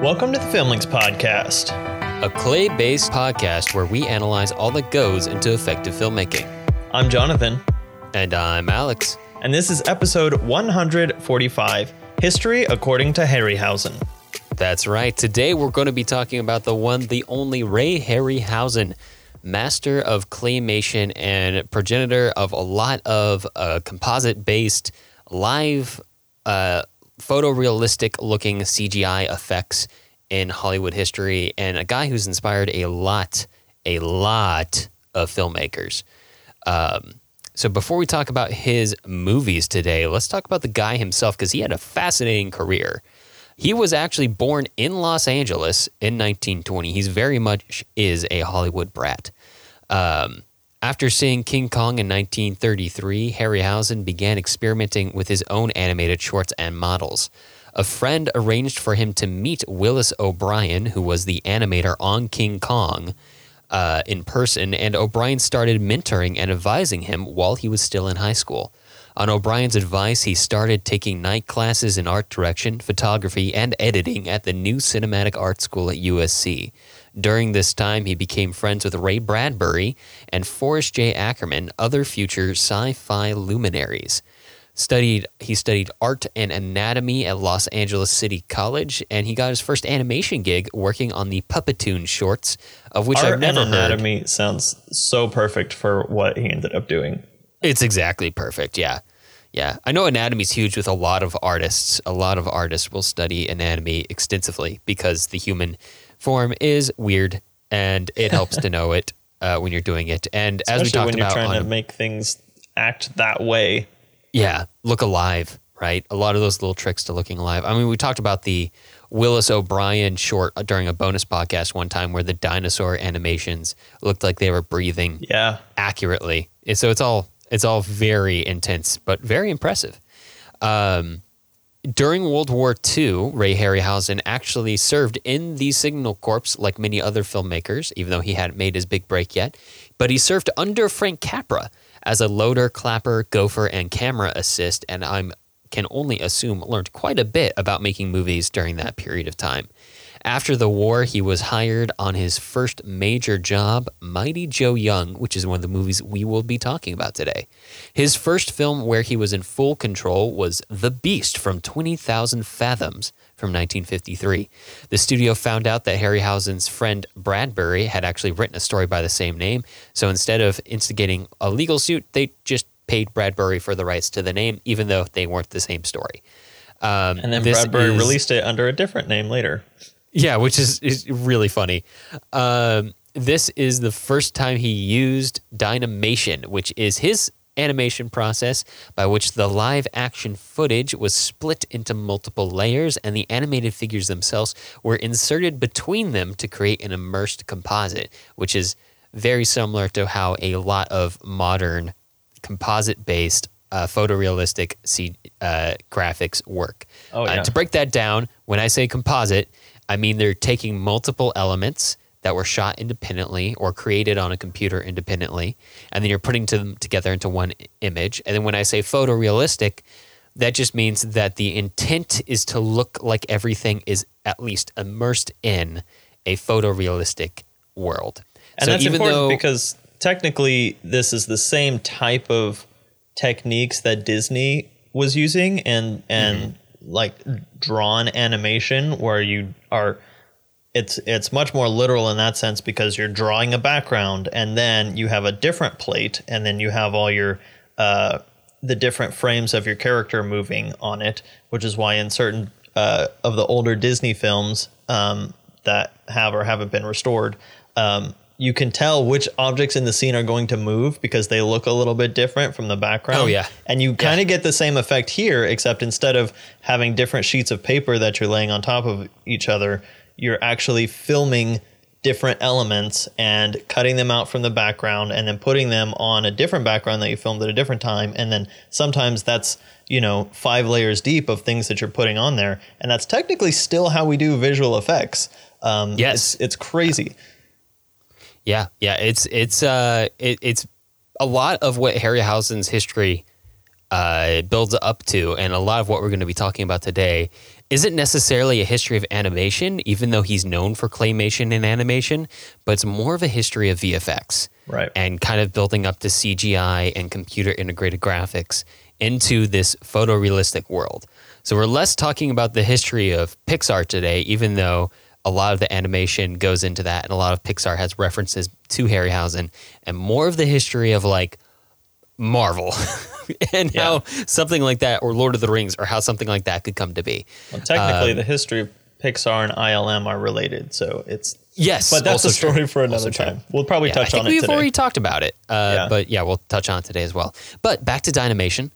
Welcome to the Filmlings Podcast. a clay based podcast where we analyze all that goes into effective filmmaking. I'm Jonathan, And I'm Alex. and this is episode 145 History According to Harryhausen. That's right. Today we're going to be talking about the one, the only Ray Harryhausen, master of claymation and progenitor of a lot of uh, composite based, live, uh, photorealistic looking CGI effects in Hollywood history, and a guy who's inspired a lot, a lot of filmmakers. Um, so before we talk about his movies today, let's talk about the guy himself because he had a fascinating career. He was actually born in Los Angeles in 1920. He's very much is a Hollywood brat. Um, after seeing King Kong in 1933, Harryhausen began experimenting with his own animated shorts and models. A friend arranged for him to meet Willis O'Brien, who was the animator on King Kong, uh, in person, and O'Brien started mentoring and advising him while he was still in high school. On O'Brien's advice, he started taking night classes in art direction, photography, and editing at the New Cinematic Art School at USC. During this time, he became friends with Ray Bradbury and Forrest J. Ackerman, other future sci-fi luminaries. Studied he studied art and anatomy at Los Angeles City College, and he got his first animation gig working on the Puppetoon shorts, of which Art I've never and heard. anatomy sounds so perfect for what he ended up doing. It's exactly perfect. Yeah. Yeah. I know anatomy's huge with a lot of artists. A lot of artists will study anatomy extensively because the human form is weird and it helps to know it uh, when you're doing it. And as we Especially talked when you're about, trying on, to make things act that way. yeah, look alive, right? A lot of those little tricks to looking alive. I mean, we talked about the Willis O'Brien short during a bonus podcast one time where the dinosaur animations looked like they were breathing Yeah. accurately. So it's all it's all very intense, but very impressive. Um, during World War II, Ray Harryhausen actually served in the Signal Corps, like many other filmmakers, even though he hadn't made his big break yet. But he served under Frank Capra as a loader, clapper, gopher, and camera assist, and I'm can only assume learned quite a bit about making movies during that period of time. After the war, he was hired on his first major job, Mighty Joe Young, which is one of the movies we will be talking about today. His first film where he was in full control was The Beast from 20,000 Fathoms from 1953. The studio found out that Harryhausen's friend Bradbury had actually written a story by the same name, so instead of instigating a legal suit, they just paid Bradbury for the rights to the name, even though they weren't the same story. Um, And then Bradbury is- released it under a different name later. Yeah, which is, is really funny. Um, this is the first time he used Dynamation, which is his animation process by which the live action footage was split into multiple layers and the animated figures themselves were inserted between them to create an immersed composite, which is very similar to how a lot of modern composite based uh, photorealistic C- uh, graphics work. Oh, Uh, yeah. to break that down, when I say composite, I mean they're taking multiple elements that were shot independently or created on a computer independently, and then you're putting them together into one image. And then when I say photorealistic, that just means that the intent is to look like everything is at least immersed in a photorealistic world. And that's important because technically this is the same type of techniques that Disney was using and and mm-hmm. Like drawn animation where you are it's it's much more literal in that sense because you're drawing a background and then you have a different plate and then you have all your uh, the different frames of your character moving on it, which is why in certain uh, of the older Disney films um, that have or haven't been restored, um, you can tell which objects in the scene are going to move because they look a little bit different from the background. Oh, yeah. And you kind of get the same effect here, except instead of having different sheets of paper that you're laying on top of each other, you're actually filming different elements and cutting them out from the background and then putting them on a different background that you filmed at a different time. And then sometimes that's, you know, five layers deep of things that you're putting on there. And that's technically still how we do visual effects. Um, Yes. It's, it's crazy. Yeah, yeah, it's it's uh it, it's a lot of what Harryhausen's history uh, builds up to, and a lot of what we're going to be talking about today isn't necessarily a history of animation, even though he's known for claymation and animation, but it's more of a history of VFX. Right. And kind of building up to CGI and computer integrated graphics into this photorealistic world. So we're less talking about the history of Pixar today, even though a lot of the animation goes into that and a lot of Pixar has references to Harryhausen and more of the history of like Marvel and yeah. how something like that or Lord of the Rings or how something like that could come to be. Well, technically um, the history of Pixar and ILM are related, so it's Yes, but that's a story true. for another also time. True. We'll probably yeah, touch on it. We've today. already talked about it, uh, yeah. but yeah, we'll touch on it today as well. But back to Dynamation,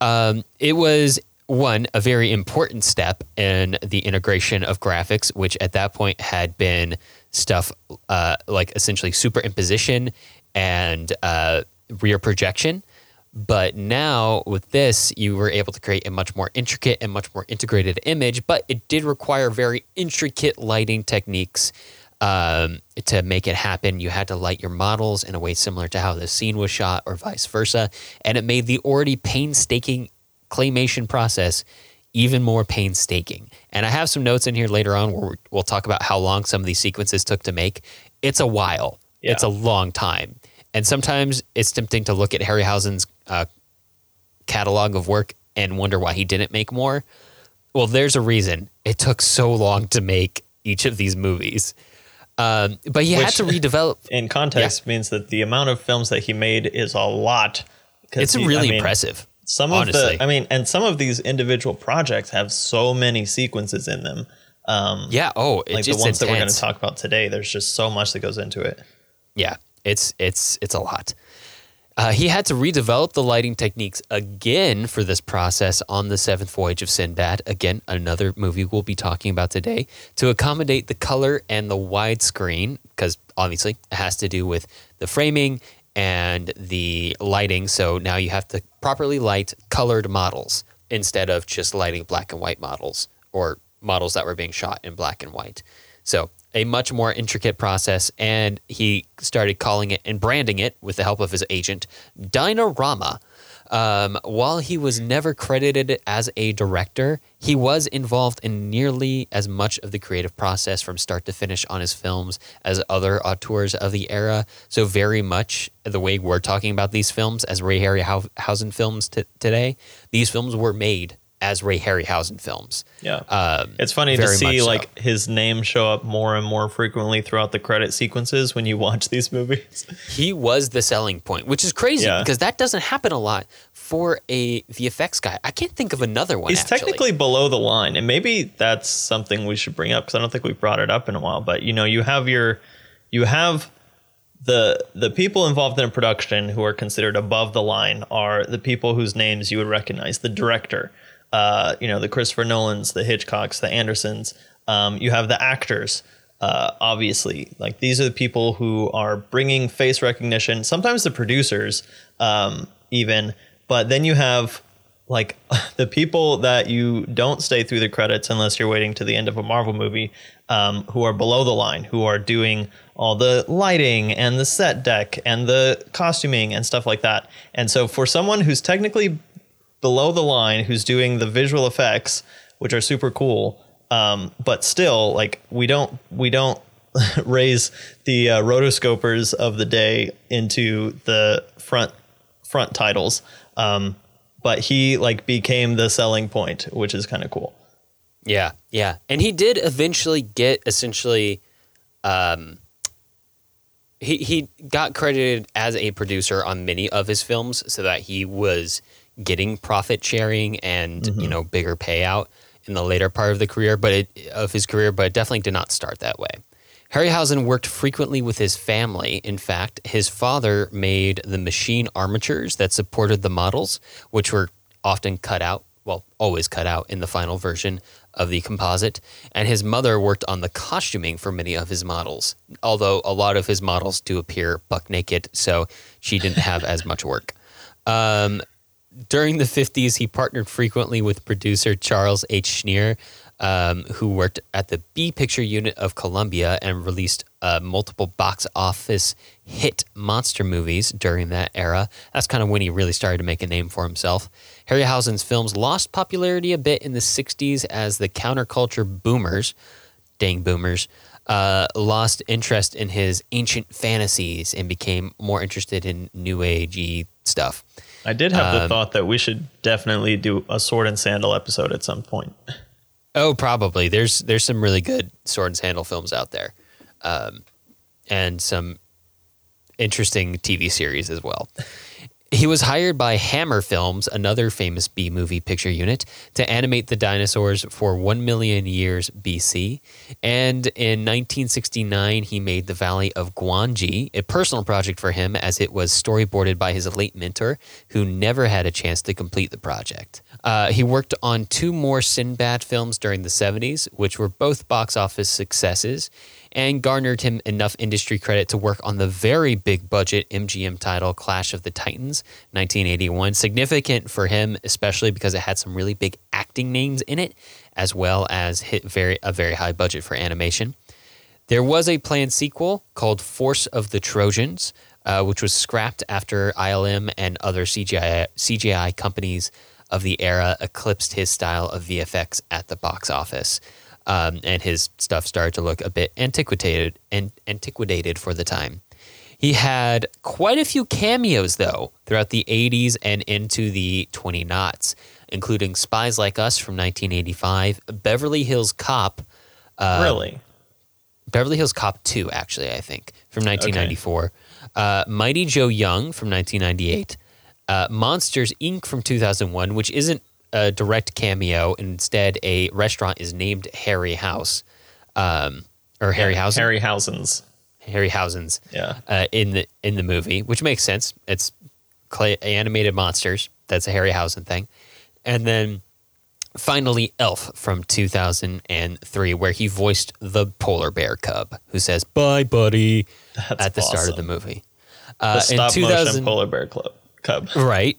um, it was one a very important step in the integration of graphics, which at that point had been stuff uh, like essentially superimposition and uh, rear projection. But now with this, you were able to create a much more intricate and much more integrated image, but it did require very intricate lighting techniques um, to make it happen. You had to light your models in a way similar to how the scene was shot, or vice versa. And it made the already painstaking claymation process even more painstaking. And I have some notes in here later on where we'll talk about how long some of these sequences took to make. It's a while, yeah. it's a long time. And sometimes it's tempting to look at Harryhausen's uh, catalog of work and wonder why he didn't make more. Well, there's a reason. It took so long to make each of these movies. Um, but he Which, had to redevelop. In context, yeah. means that the amount of films that he made is a lot. It's he, really I mean, impressive. Some of honestly. the, I mean, and some of these individual projects have so many sequences in them. Um, yeah. Oh, like the ones intense. that we're going to talk about today. There's just so much that goes into it. Yeah, it's it's it's a lot. Uh, he had to redevelop the lighting techniques again for this process on the seventh voyage of Sinbad. Again, another movie we'll be talking about today to accommodate the color and the widescreen, because obviously it has to do with the framing and the lighting. So now you have to properly light colored models instead of just lighting black and white models or models that were being shot in black and white. So a much more intricate process, and he started calling it and branding it with the help of his agent, Dynarama. Um, while he was never credited as a director, he was involved in nearly as much of the creative process from start to finish on his films as other auteurs of the era. So, very much the way we're talking about these films as Ray Harryhausen films t- today, these films were made as Ray Harryhausen films. Yeah, um, it's funny to see like so. his name show up more and more frequently throughout the credit sequences when you watch these movies. He was the selling point, which is crazy yeah. because that doesn't happen a lot for a VFX guy. I can't think of another one. He's actually. technically below the line, and maybe that's something we should bring up because I don't think we've brought it up in a while. But you know, you have your, you have the the people involved in a production who are considered above the line are the people whose names you would recognize the director uh, you know, the Christopher Nolans, the Hitchcocks, the Andersons. Um, you have the actors, uh, obviously. Like these are the people who are bringing face recognition. Sometimes the producers, um, even. But then you have like the people that you don't stay through the credits unless you're waiting to the end of a Marvel movie, um, who are below the line, who are doing all the lighting and the set deck and the costuming and stuff like that. And so for someone who's technically below the line who's doing the visual effects, which are super cool. Um, but still, like we don't we don't raise the uh, rotoscopers of the day into the front front titles. Um, but he like became the selling point, which is kind of cool. Yeah, yeah, and he did eventually get essentially. Um, he he got credited as a producer on many of his films, so that he was getting profit sharing and mm-hmm. you know bigger payout in the later part of the career, but it, of his career, but it definitely did not start that way. Harryhausen worked frequently with his family. In fact, his father made the machine armatures that supported the models, which were often cut out, well, always cut out in the final version of the composite. And his mother worked on the costuming for many of his models, although a lot of his models do appear buck naked, so she didn't have as much work. Um, during the 50s, he partnered frequently with producer Charles H. Schneer. um, who worked at the B Picture unit of Columbia and released uh, multiple box office hit monster movies during that era. That's kind of when he really started to make a name for himself. Harryhausen's films lost popularity a bit in the 60s as the counterculture boomers, dang boomers, uh, lost interest in his ancient fantasies and became more interested in new agey stuff. I did have um, the thought that we should definitely do a sword and sandal episode at some point. Oh, probably. There's there's some really good sword and sandal films out there, um, and some interesting TV series as well. He was hired by Hammer Films, another famous B movie picture unit, to animate the dinosaurs for 1 million years BC. And in 1969, he made The Valley of Gwangi, a personal project for him as it was storyboarded by his late mentor, who never had a chance to complete the project. Uh, he worked on two more Sinbad films during the 70s, which were both box office successes and garnered him enough industry credit to work on the very big budget MGM title Clash of the Titans 1981. Significant for him, especially because it had some really big acting names in it, as well as hit very a very high budget for animation. There was a planned sequel called Force of the Trojans, uh, which was scrapped after ILM and other CGI, CGI companies of the era eclipsed his style of VFX at the box office um, and his stuff started to look a bit antiquated and antiquated for the time. He had quite a few cameos though throughout the 80s and into the 20 knots, including Spies Like Us from 1985, Beverly Hills Cop. Uh, really? Beverly Hills Cop 2, actually, I think, from 1994. Okay. Uh, Mighty Joe Young from 1998. Uh, Monsters Inc. from 2001, which isn't a direct cameo. Instead, a restaurant is named Harry House, um, or Harry House. Harryhausen's. Harryhausen's. Yeah. Uh, in the in the movie, which makes sense. It's clay, animated monsters. That's a Harryhausen thing. And then finally, Elf from 2003, where he voiced the polar bear cub who says "Bye, buddy" That's at the awesome. start of the movie. Uh, the stop motion polar bear club, cub. Right.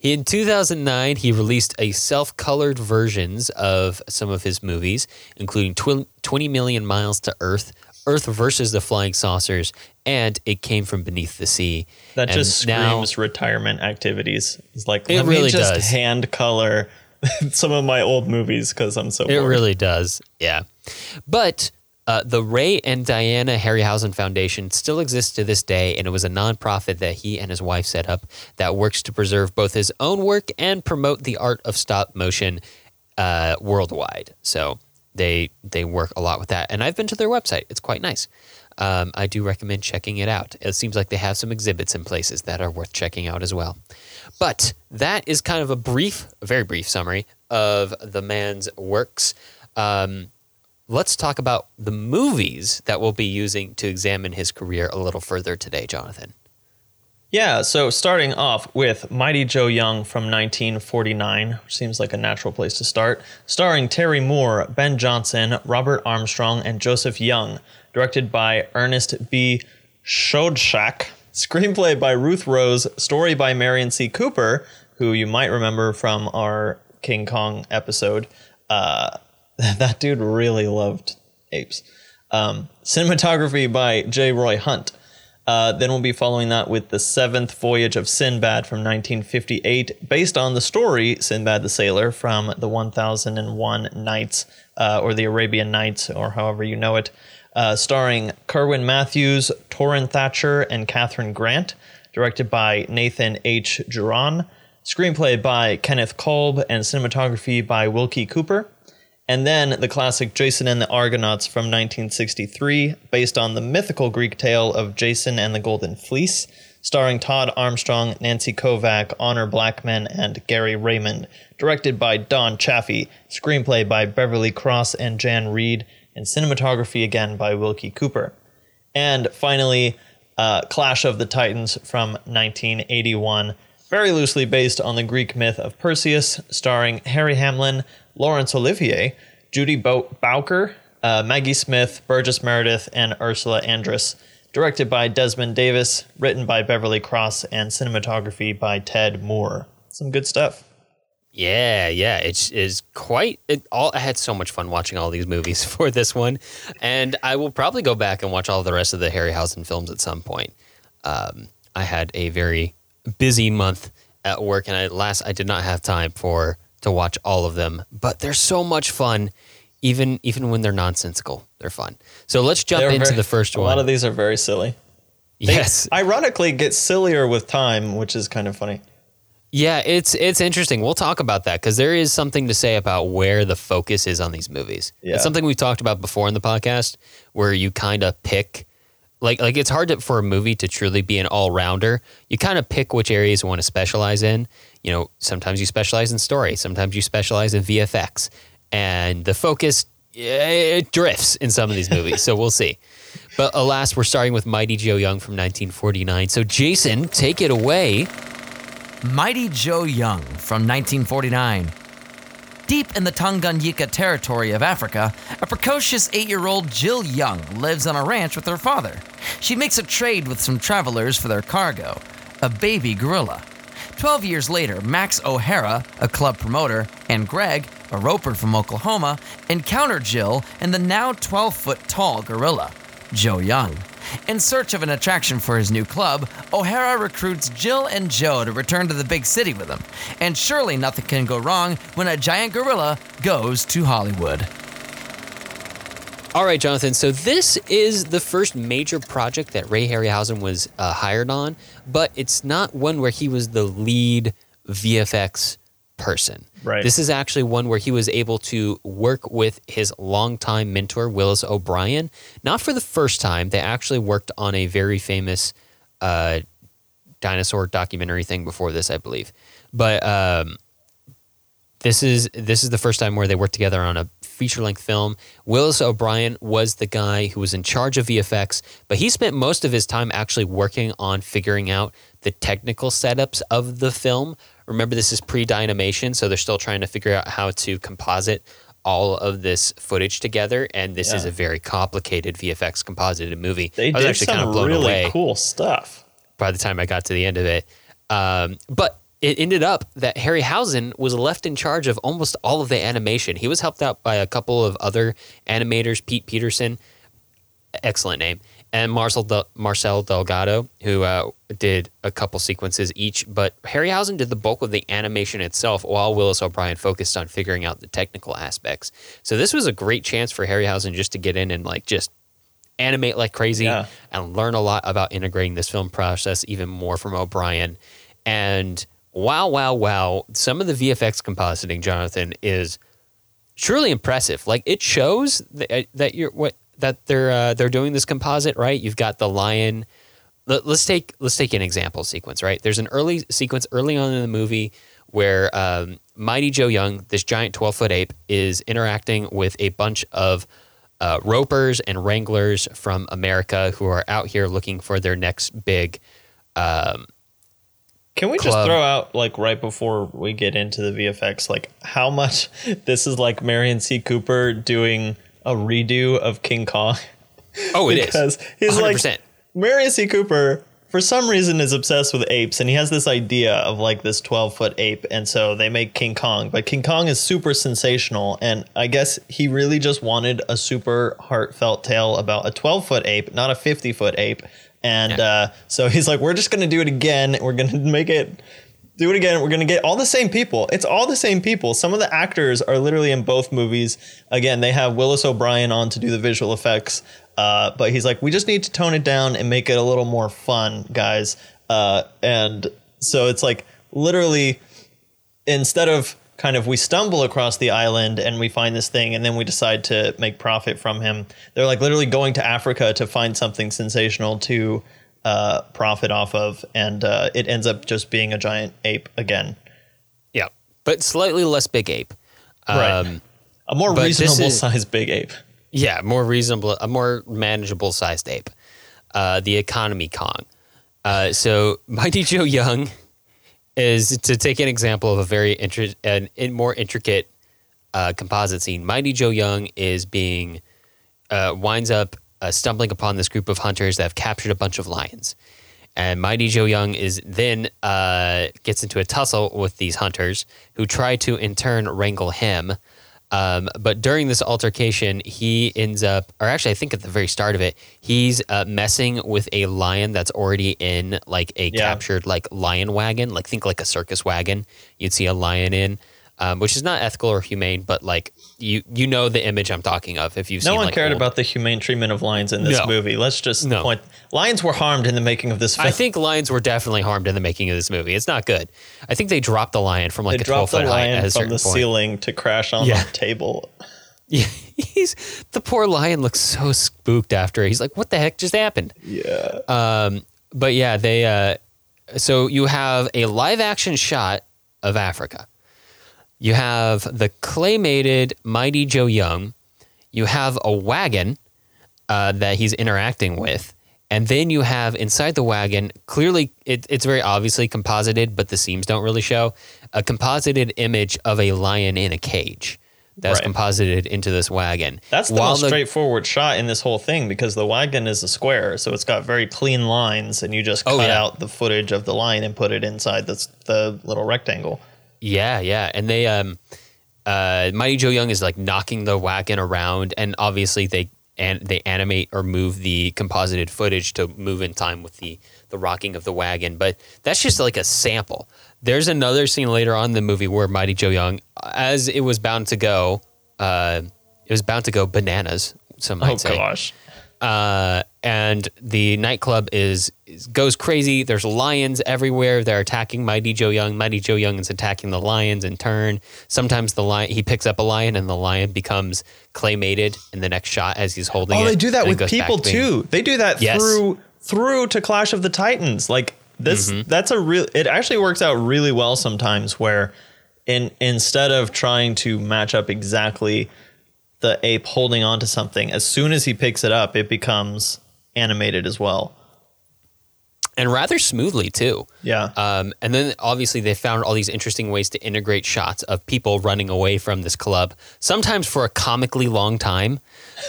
In 2009, he released a self-colored versions of some of his movies, including 20 Million Miles to Earth, Earth versus the Flying Saucers, and It Came from Beneath the Sea. That and just screams now, retirement activities. It's like it let really me just does. hand color some of my old movies because I'm so. It bored. really does. Yeah, but uh, the Ray and Diana Harryhausen Foundation still exists to this day, and it was a nonprofit that he and his wife set up that works to preserve both his own work and promote the art of stop motion uh, worldwide. So they they work a lot with that, and I've been to their website; it's quite nice. Um, I do recommend checking it out. It seems like they have some exhibits in places that are worth checking out as well. But that is kind of a brief, very brief summary of the man's works. Um, let's talk about the movies that we'll be using to examine his career a little further today, Jonathan. Yeah, so starting off with Mighty Joe Young from 1949, which seems like a natural place to start, starring Terry Moore, Ben Johnson, Robert Armstrong, and Joseph Young, directed by Ernest B. Schoedsack, screenplay by Ruth Rose, story by Merian C. Cooper, who you might remember from our King Kong episode, uh, that dude really loved apes. Um, cinematography by J. Roy Hunt. Uh, then we'll be following that with the seventh voyage of Sinbad from 1958, based on the story Sinbad the Sailor from the 1001 Nights, uh, or the Arabian Nights, or however you know it, uh, starring Kerwin Mathews, Torin Thatcher, and Kathryn Grant, directed by Nathan H. Juran, screenplay by Kenneth Kolb, and cinematography by Wilkie Cooper. And then the classic Jason and the Argonauts from 1963, based on the mythical Greek tale of Jason and the Golden Fleece, starring Todd Armstrong, Nancy Kovack, Honor Blackman, and Gary Raymond, directed by Don Chaffey, screenplay by Beverly Cross and Jan Read, and cinematography again by Wilkie Cooper. And finally, uh, Clash of the Titans from 1981, very loosely based on the Greek myth of Perseus, starring Harry Hamlin, Laurence Olivier, Judi Bo- Bowker, uh, Maggie Smith, Burgess Meredith, and Ursula Andress. Directed by Desmond Davis, written by Beverly Cross, and cinematography by Ted Moore. Some good stuff. Yeah, yeah, it's quite. It all I had so much fun watching all these movies for this one, and I will probably go back and watch all the rest of the Harryhausen films at some point. Um, I had a very busy month at work, and I last I did not have time for to watch all of them, but they're so much fun. Even even when they're nonsensical, they're fun. So let's jump They're into very- the first one. A lot of these are very silly. They, yes, Ironically, get sillier with time, which is kind of funny. Yeah, it's it's interesting. We'll talk about that because there is something to say about where the focus is on these movies. Yeah. It's something we've talked about before in the podcast, where you kind of pick, like like it's hard to, for a movie to truly be an all rounder. You kind of pick which areas you want to specialize in. You know, sometimes you specialize in story, sometimes you specialize in VFX, and the focus eh, it drifts in some of these movies. so we'll see. But alas, we're starting with Mighty Joe Young from 1949. So Jason, take it away. Mighty Joe Young from 1949. Deep in the Tanganyika territory of Africa, a precocious eight year old Jill Young lives on a ranch with her father. She makes a trade with some travelers for their cargo a baby gorilla. Twelve years later, Max O'Hara, a club promoter, and Greg, a roper from Oklahoma, encounter Jill and the now 12 foot tall gorilla, Joe Young. In search of an attraction for his new club, O'Hara recruits Jill and Joe to return to the big city with him. And surely nothing can go wrong when a giant gorilla goes to Hollywood. All right, Jonathan. So this is the first major project that Ray Harryhausen was uh, hired on, but it's not one where he was the lead VFX person. Right. This is actually one where he was able to work with his longtime mentor Willis O'Brien. Not for the first time. They actually worked on a very famous uh, dinosaur documentary thing before this, I believe. But um, this is this is the first time where they worked together on a feature length film. Willis O'Brien was the guy who was in charge of VFX, but he spent most of his time actually working on figuring out the technical setups of the film. Remember, this is pre Dynamation, so they're still trying to figure out how to composite all of this footage together. And this is a very complicated VFX composited movie. They I was did actually some kind of blown really away cool stuff. by the time I got to the end of it. Um, but it ended up that Harryhausen was left in charge of almost all of the animation. He was helped out by a couple of other animators, Pete Peterson, excellent name, and Marcel Del- Marcel Delgado, who uh, did a couple sequences each. But Harryhausen did the bulk of the animation itself, while Willis O'Brien focused on figuring out the technical aspects. So this was a great chance for Harryhausen just to get in and like just animate like crazy Yeah. and learn a lot about integrating this film process even more from O'Brien. And wow, wow, wow, some of the VFX compositing, Jonathan, is truly impressive. Like it shows that, that you're what that they're uh, they're doing this composite right. You've got the lion. Let, let's take let's take an example sequence. Right, there's an early sequence early on in the movie where um, Mighty Joe Young, this giant 12 foot ape, is interacting with a bunch of uh, ropers and wranglers from America who are out here looking for their next big. Um, Can we just throw out like right before we get into the VFX, like how much this is like Merian C. Cooper doing a redo of King Kong? oh, it is because he's 100%. like Merian C. Cooper for some reason is obsessed with apes and he has this idea of like this 12 foot ape and so they make king kong but king kong is super sensational and i guess he really just wanted a super heartfelt tale about a 12 foot ape not a 50 foot ape and Yeah. uh, so he's like we're just gonna do it again we're gonna make it do it again. We're gonna get all the same people. It's all the same people. Some of the actors are literally in both movies. Again, they have Willis O'Brien on to do the visual effects, uh, but he's like, we just need to tone it down and make it a little more fun, guys. Uh, and so it's like literally instead of kind of we stumble across the island and we find this thing and then we decide to make profit from him they're like literally going to africa to find something sensational to uh, profit off of and uh, it ends up just being a giant ape again yeah, but slightly less big ape. Right. Um, a more reasonable is- sized big ape Yeah, more reasonable, a more manageable sized ape. Uh, the economy Kong. Uh, so Mighty Joe Young is to take an example of a very intri- an in more intricate uh, composite scene. Mighty Joe Young is being uh, winds up uh, stumbling upon this group of hunters that have captured a bunch of lions, And Mighty Joe Young is then uh, gets into a tussle with these hunters who try to in turn wrangle him. Um, but during this altercation, he ends up, or actually, I think at the very start of it, he's uh, messing with a lion that's already in like a Yeah. captured like lion wagon, like think like a circus wagon. You'd see a lion in, um, which is not ethical or humane, but like you you know the image I'm talking of if you've seen it. No seen. one like, cared old- about the humane treatment of lions in this No. movie. Let's just No. point. Lions were harmed in the making of this film. I think lions were definitely harmed in the making of this movie. It's not good. I think they dropped the lion from like they a twelve the foot height lion from the point. ceiling to crash on Yeah. the table. Yeah, he's the poor lion looks so spooked after. He's like, "What the heck just happened?" Yeah. Um, but yeah, they. Uh, so you have a live action shot of Africa. You have the claymated Mighty Joe Young. You have a wagon uh, that he's interacting with. And then you have inside the wagon, clearly it, it's very obviously composited, but the seams don't really show, a composited image of a lion in a cage that's Right. composited into this wagon. That's the While most straightforward shot in this whole thing because the wagon is a square, so it's got very clean lines, and you just Oh, cut yeah. out the footage of the lion and put it inside this, the little rectangle. Yeah, yeah, and they um, uh, Mighty Joe Young is like knocking the wagon around, and obviously they and they animate or move the composited footage to move in time with the the rocking of the wagon. But that's just like a sample. There's another scene later on in the movie where Mighty Joe Young, as it was bound to go, uh, it was bound to go bananas. Some might Oh say gosh. Uh, and the nightclub is, is goes crazy. There's lions everywhere. They're attacking Mighty Joe Young. Mighty Joe Young is attacking the lions in turn. Sometimes the lion he picks up a lion and the lion becomes claymated in the next shot as he's holding it. Oh, they do that with people to too. They do that Yes. through through to Clash of the Titans. Like this, Mm-hmm. that's a real. It actually works out really well sometimes. Where in instead of trying to match up exactly the ape holding onto something, as soon as he picks it up, it becomes animated as well. and rather smoothly too. Yeah. Um, and then obviously they found all these interesting ways to integrate shots of people running away from this club, sometimes for a comically long time.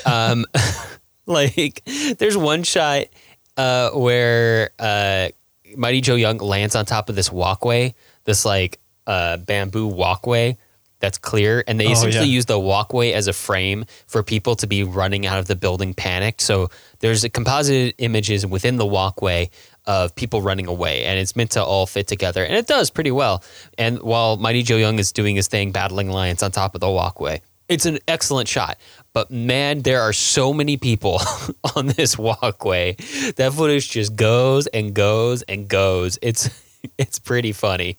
Um, like there's one shot uh, where uh, Mighty Joe Young lands on top of this walkway, this like uh, bamboo walkway that's clear, and they Oh, essentially yeah. use the walkway as a frame for people to be running out of the building panicked. So there's a composited images within the walkway of people running away, and it's meant to all fit together, and it does pretty well. And while Mighty Joe Young is doing his thing, battling lions on top of the walkway, it's an excellent shot. But man, there are so many people on this walkway. That footage just goes and goes and goes. It's it's pretty funny.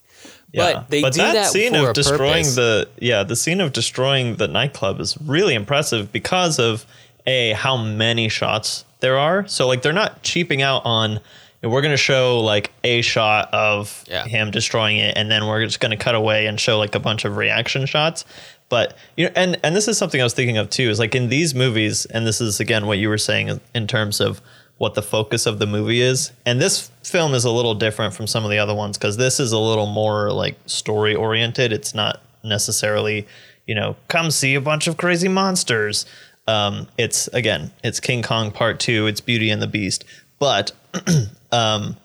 But they do that, scene for of destroying purpose. the yeah the scene of destroying the nightclub is really impressive because of a how many shots there are. So like they're not cheaping out on. We're gonna show like a shot of Yeah. him destroying it, and then we're just gonna cut away and show like a bunch of reaction shots. But you know, and and this is something I was thinking of too. Is like in these movies, and this is again what you were saying in terms of what the focus of the movie is. And this film is a little different from some of the other ones because this is a little more like story oriented. It's not necessarily, you know, come see a bunch of crazy monsters. Um, it's again, it's King Kong Part Two. It's Beauty and the Beast. But, um,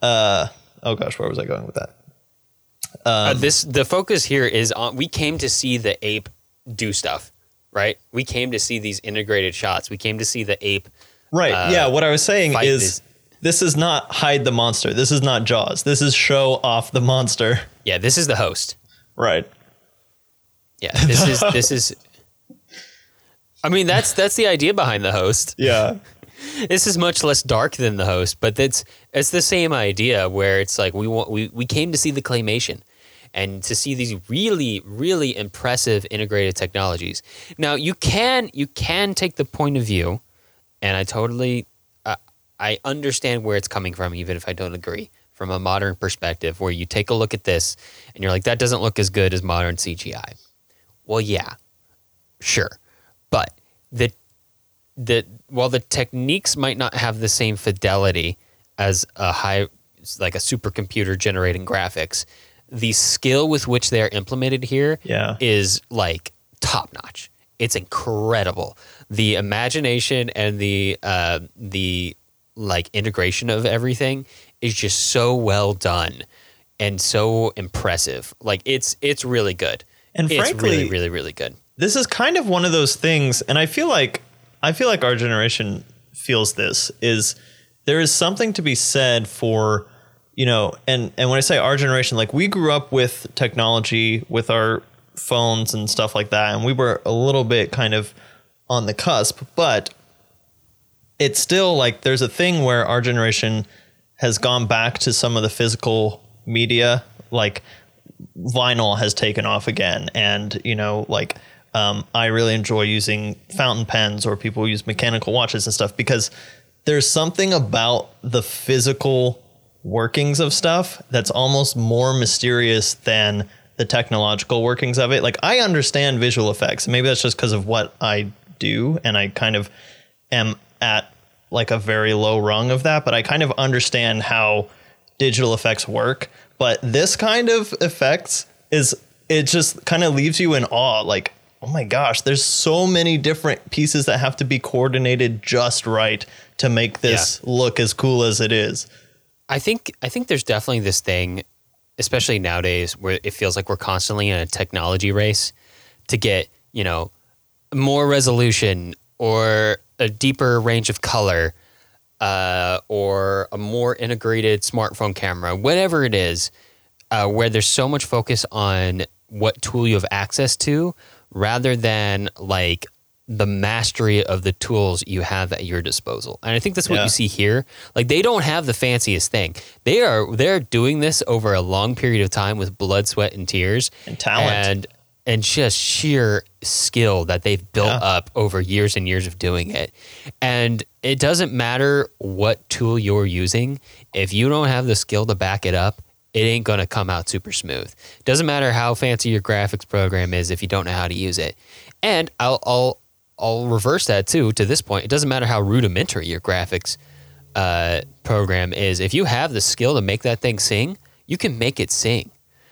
uh, oh gosh, where was I going with that? Uh, Um, this the focus here is on. We came to see the ape do stuff, right? We came to see these integrated shots. We came to see the ape. Right. uh, yeah. What I was saying is, this- this is not hide the monster. This is not Jaws. This is show off the monster. Yeah, this is the host. Right. Yeah, this is this is. I mean, that's that's the idea behind the host. Yeah. This is much less dark than the host, but it's, it's the same idea where it's like we want we we came to see the claymation and to see these really really impressive integrated technologies. Now you can you can take the point of view, and I totally uh, I understand where it's coming from, even if I don't agree from a modern perspective, where you take a look at this and you're like that doesn't look as good as modern CGI. Well, yeah, sure, but the the while the techniques might not have the same fidelity as a high like a supercomputer generating graphics the skill with which they are implemented here is Yeah. is like top notch it's incredible the imagination and the uh, the like integration of everything is just so well done and so impressive. Like it's it's really good. And it's frankly- really really really good. this is kind of one of those things and i feel like i feel like our generation feels this is there is something to be said for you know and and when i say our generation like we grew up with technology with our phones and stuff like that and we were a little bit kind of on the cusp but it's still like there's a thing where our generation has gone back to some of the physical media like vinyl has taken off again and you know like um, i really enjoy using fountain pens or people use mechanical watches and stuff because there's something about the physical workings of stuff that's almost more mysterious than the technological workings of it. Like i understand visual effects. Maybe that's just because of what i do and i kind of am at like a very low rung of that but i kind of understand how digital effects work. But this kind of effects is it just kind of leaves you in awe like oh my gosh there's so many different pieces that have to be coordinated just right to make this look as cool as it is I think I think there's definitely this thing, especially nowadays, where it feels like we're constantly in a technology race to get you know more resolution or a deeper range of color uh, or a more integrated smartphone camera, whatever it is, uh, where there's so much focus on what tool you have access to rather than like the mastery of the tools you have at your disposal. And I think that's what Yeah. you see here. Like they don't have the fanciest thing. They are they're doing this over a long period of time with blood, sweat and tears And talent. and and just sheer skill that they've built Yeah. up over years and years of doing it. And it doesn't matter what tool you're using, if you don't have the skill to back it up, it ain't going to come out super smooth. Doesn't matter how fancy your graphics program is if you don't know how to use it. And I'll I'll I'll reverse that too to this point. It doesn't matter how rudimentary your graphics uh, program is. If you have the skill to make that thing sing, you can make it sing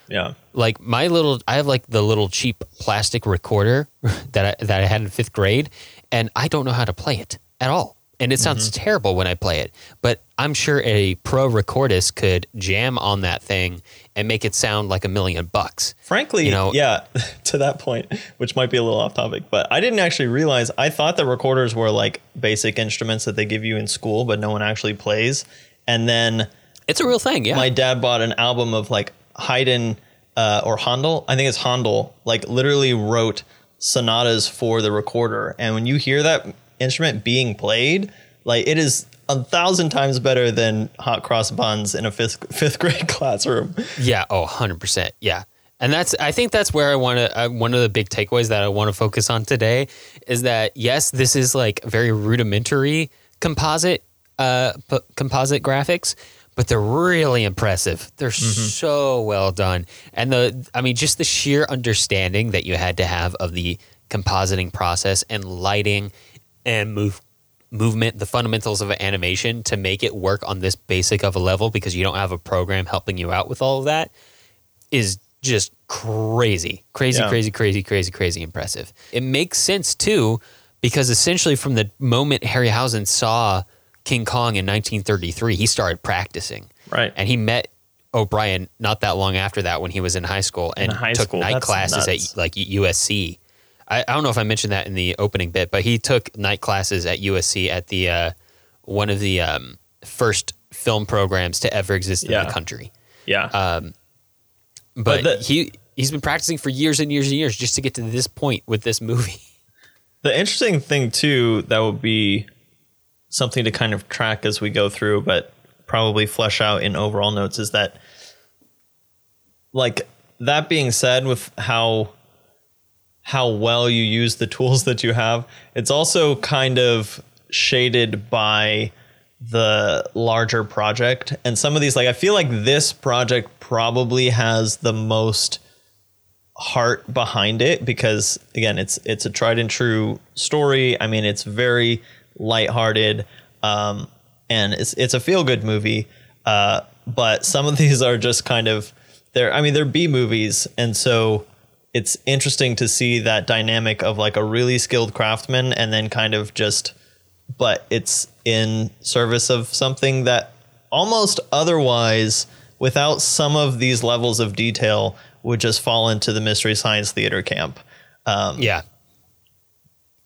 yeah like my little I have like the little cheap plastic recorder that I that I had in 5th grade and I don't know how to play it at all. And it sounds terrible when I play it, but I'm sure a pro recordist could jam on that thing and make it sound like a million bucks. Frankly, You know- yeah, to that point, which might be a little off topic, but I didn't actually realize. I thought that recorders were like basic instruments that they give you in school, but no one actually plays. And then It's a real thing, yeah. my dad bought an album of like Haydn uh, or Handel. I think it's Handel. Like literally wrote sonatas for the recorder, and when you hear that instrument being played, like it is a thousand times better than hot cross buns in a fifth fifth grade classroom. Yeah. Oh, 100%. Yeah. And that's, I think that's where I want to, uh, one of the big takeaways that I want to focus on today is that, yes, this is like very rudimentary composite, uh, p- composite graphics, but they're really impressive. They're so well done. And the, I mean, just the sheer understanding that you had to have of the compositing process and lighting and move, movement, the fundamentals of animation to make it work on this basic of a level because you don't have a program helping you out with all of that is just crazy, crazy, Yeah. crazy, crazy, crazy, crazy impressive. It makes sense too, because essentially from the moment Harryhausen saw King Kong in 1933, he started practicing. Right. And he met O'Brien not that long after that when he was in high school and high took school? night That's classes nuts. at like USC. I, I don't know if I mentioned that in the opening bit, but he took night classes at USC at the uh, one of the um, first film programs to ever exist in Yeah. the country Yeah. but, the- he he's been practicing for years and years and years just to get to this point with this movie. The interesting thing too that would be something to kind of track as we go through, but probably flesh out in overall notes is that like that being said with how how well you use the tools that you have, it's also kind of shaded by the larger project. And some of these like I feel like this project probably has the most heart behind it because again it's it's a tried and true story. I mean it's very lighthearted um and it's it's a feel good movie. Uh but some of these are just kind of they're i mean they're b movies. And so it's interesting to see that dynamic of like a really skilled craftsman and then kind of just but it's in service of something that almost otherwise, without some of these levels of detail, would just fall into the Mystery Science Theater camp. Um, Yeah.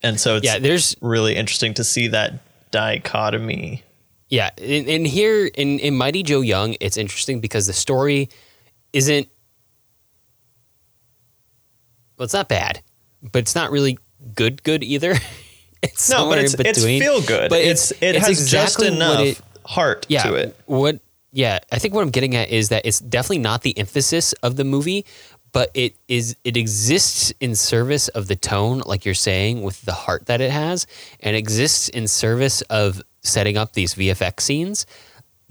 and so it's Yeah, there's really interesting to see that dichotomy. Yeah, and, and here in, in Mighty Joe Young, it's interesting because the story isn't. Well, it's not bad, but it's not really good. Good either. it's No, but it's it's feel good. But it's, it's it it's has exactly just enough it- heart yeah, to it. What? Yeah, I think what I'm getting at is that it's definitely not the emphasis of the movie, but it is. It exists in service of the tone, like you're saying, with the heart that it has, and exists in service of setting up these VFX scenes.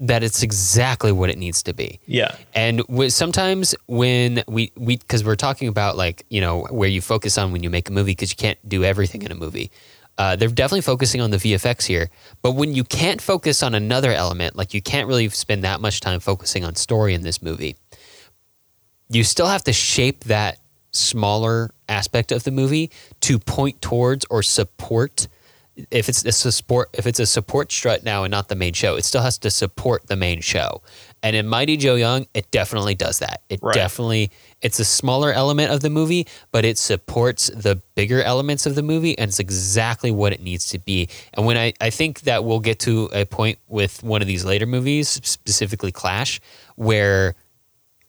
That it's exactly what it needs to be. Yeah. And w- sometimes when we we because we're talking about like you know where you focus on when you make a movie because you can't do everything in a movie. Uh, they're definitely focusing on the VFX here, but when you can't focus on another element, like you can't really spend that much time focusing on story in this movie, you still have to shape that smaller aspect of the movie to point towards or support if it's a support if it's a support strut now and not the main show it still has to support the main show. And in mighty joe young it definitely does that. It Right. definitely it's a smaller element of the movie but it supports the bigger elements of the movie and it's exactly what it needs to be. And when i, I think that we'll get to a point with one of these later movies specifically clash where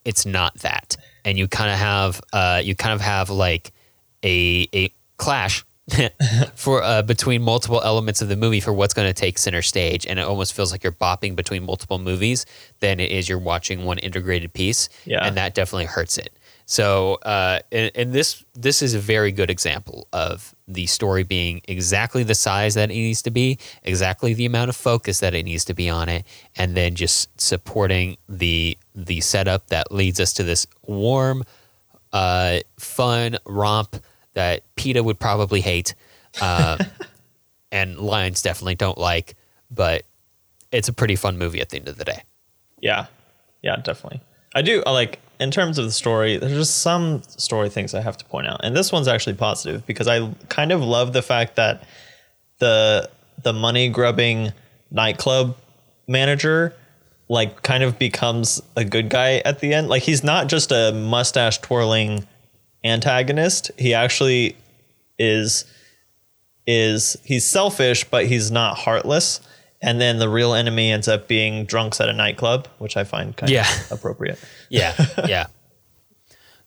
it's not that. And you kind of have uh, you kind of have like a a clash for uh, between multiple elements of the movie for what's going to take center stage and it almost feels like you're bopping between multiple movies than it is you're watching one integrated piece Yeah. and that definitely hurts it so uh, and, and this this is a very good example of the story being exactly the size that it needs to be exactly the amount of focus that it needs to be on it and then just supporting the the setup that leads us to this warm uh, fun romp that PETA would probably hate, uh, and Lions definitely don't like, but it's a pretty fun movie at the end of the day. Yeah, yeah, definitely. I do I like in terms of the story. There's just some story things I have to point out, and this one's actually positive because I kind of love the fact that the the money grubbing nightclub manager like kind of becomes a good guy at the end. Like he's not just a mustache twirling antagonist. He actually is is he's selfish, but he's not heartless. And then the real enemy ends up being drunks at a nightclub, which I find kind Yeah. of appropriate. Yeah, yeah.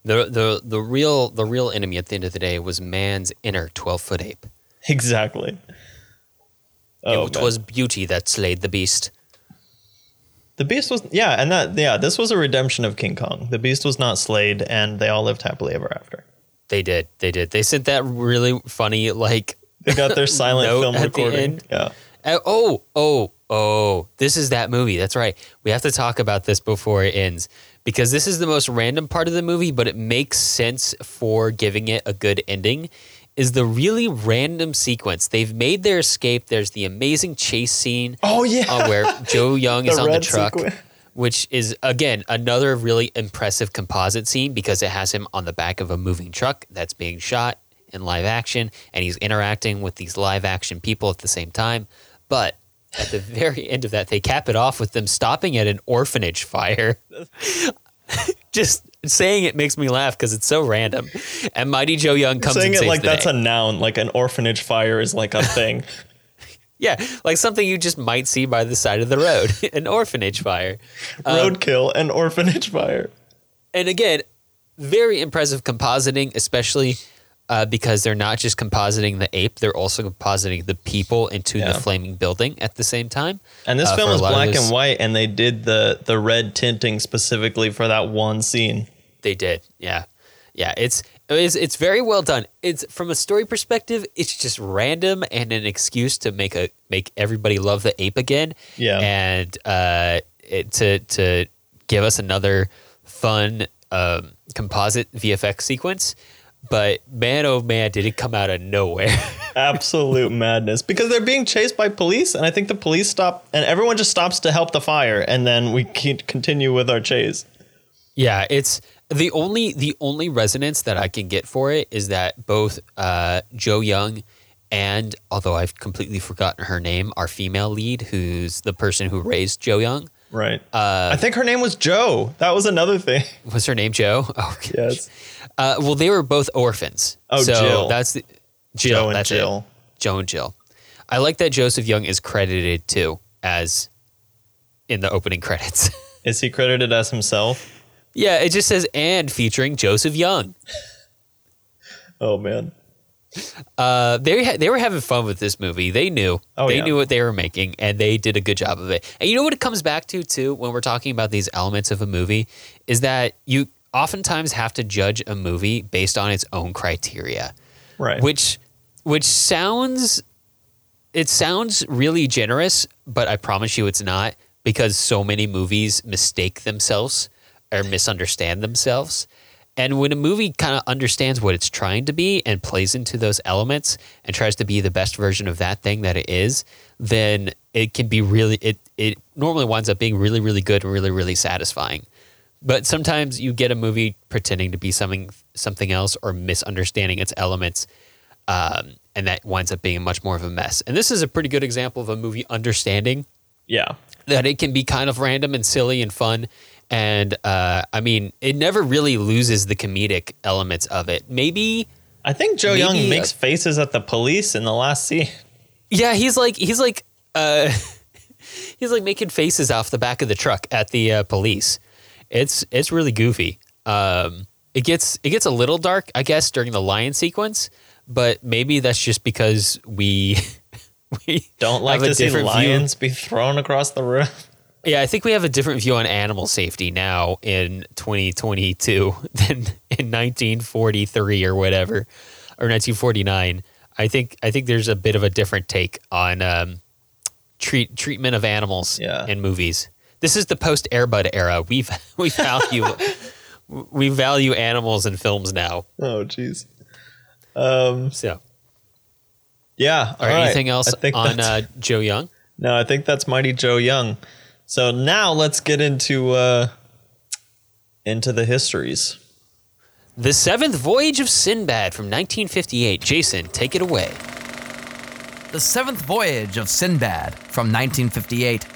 The the the real the real enemy at the end of the day was man's inner twelve foot ape. Exactly. Oh, it man. was beauty that slayed the beast. The beast was yeah, and that yeah, this was a redemption of King Kong. The beast was not slayed, and they all lived happily ever after. They did, they did. They sent that really funny like They got their silent film recording. Yeah. Uh, oh, oh, oh, this is that movie. That's right. We have to talk about this before it ends because this is the most random part of the movie, but it makes sense for giving it a good ending. Is the really random sequence. They've made their escape. There's the amazing chase scene Oh yeah. uh, where Joe Young is on the truck, sequence. which is again another really impressive composite scene because it has him on the back of a moving truck that's being shot in live action, and he's interacting with these live action people at the same time. But at the very end of that, they cap it off with them stopping at an orphanage fire. Just saying it makes me laugh because it's so random. And Mighty Joe Young comes Saying and it like that's day. a noun, like an orphanage fire is like a thing. yeah, like something you just might see by the side of the road, an orphanage fire. Um, Roadkill and orphanage fire. and again, very impressive compositing, especially uh, because they're not just compositing the ape; they're also compositing the people into Yeah. the flaming building at the same time. And this Uh, film is black and white, and they did the the red tinting specifically for that one scene. They did, yeah, yeah. It's it's it's very well done. It's from a story perspective, it's just random and an excuse to make a make everybody love the ape again. Yeah. and uh, it, to to give us another fun um, composite VFX sequence. But man, oh man, did it come out of nowhere? Absolute madness because they're being chased by police, and I think the police stop, and everyone just stops to help the fire, and then we continue with our chase. Yeah, it's the only the only resonance that I can get for it is that both uh, Joe Young and although I've completely forgotten her name, our female lead, who's the person who raised Joe Young. Right. Uh, I think her name was Joe. That was another thing. Was her name Joe? Oh, gosh. yes. Uh, well, they were both orphans. Oh, so Jill. That's the, Jill. Joe and that's Jill. It. Joe and Jill. I like that Joseph Young is credited too as in the opening credits. Is he credited as himself? Yeah, it just says and featuring Joseph Young. Oh man. Uh, they ha- they were having fun with this movie. They knew. Oh, they yeah. knew what they were making, and they did a good job of it. And you know what it comes back to too when we're talking about these elements of a movie is that you oftentimes have to judge a movie based on its own criteria, Right. which which sounds it sounds really generous, but I promise you it's not because so many movies mistake themselves or misunderstand themselves. And when a movie kind of understands what it's trying to be and plays into those elements and tries to be the best version of that thing that it is, then it can be really it it normally winds up being really really good and really really satisfying. But sometimes you get a movie pretending to be something something else or misunderstanding its elements um, and that winds up being much more of a mess. And this is a pretty good example of a movie understanding yeah. that it can be kind of random and silly and fun. And uh, I mean, it never really loses the comedic elements of it. Maybe, I think Joe Young makes uh, faces at the police in the last scene. yeah, he's like he's like uh, he's like making faces off the back of the truck at the uh, police. It's it's really goofy. Um, it gets it gets a little dark, I guess, during the lion sequence, but maybe that's just because we we Don't like to see different view. lions be thrown across the room. Yeah, I think we have a different view on animal safety now in 2022 than in 1943 or whatever, or 1949. I think I think there's a bit of a different take on um, treat treatment of animals Yeah. in movies. This is the post Airbud era. We've we value we value animals in films now. Oh, jeez. Um. So, Yeah. or right. anything else on uh, Joe Young? No, I think that's Mighty Joe Young. So now let's get into uh into the histories. The Seventh Voyage of Sinbad from 1958. Jason, take it away. The Seventh Voyage of Sinbad from 1958.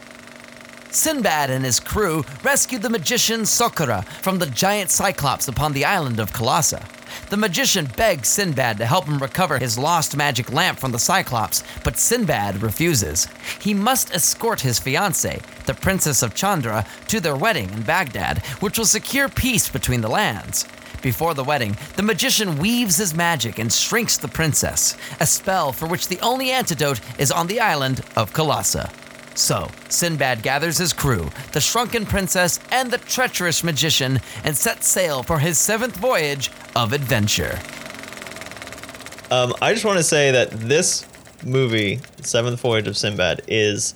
Sinbad and his crew rescued the magician Sokurah from the giant Cyclops upon the island of Colossa. The magician begs Sinbad to help him recover his lost magic lamp from the Cyclops, but Sinbad refuses. He must escort his fiancée, the Princess of Chandra, to their wedding in Baghdad, which will secure peace between the lands. Before the wedding, the magician weaves his magic and shrinks the princess, a spell for which the only antidote is on the island of Colossa. So, Sinbad gathers his crew, the shrunken princess, and the treacherous magician, and sets sail for his seventh voyage of adventure. Um, I just want to say that this movie, Seventh Voyage of Sinbad, is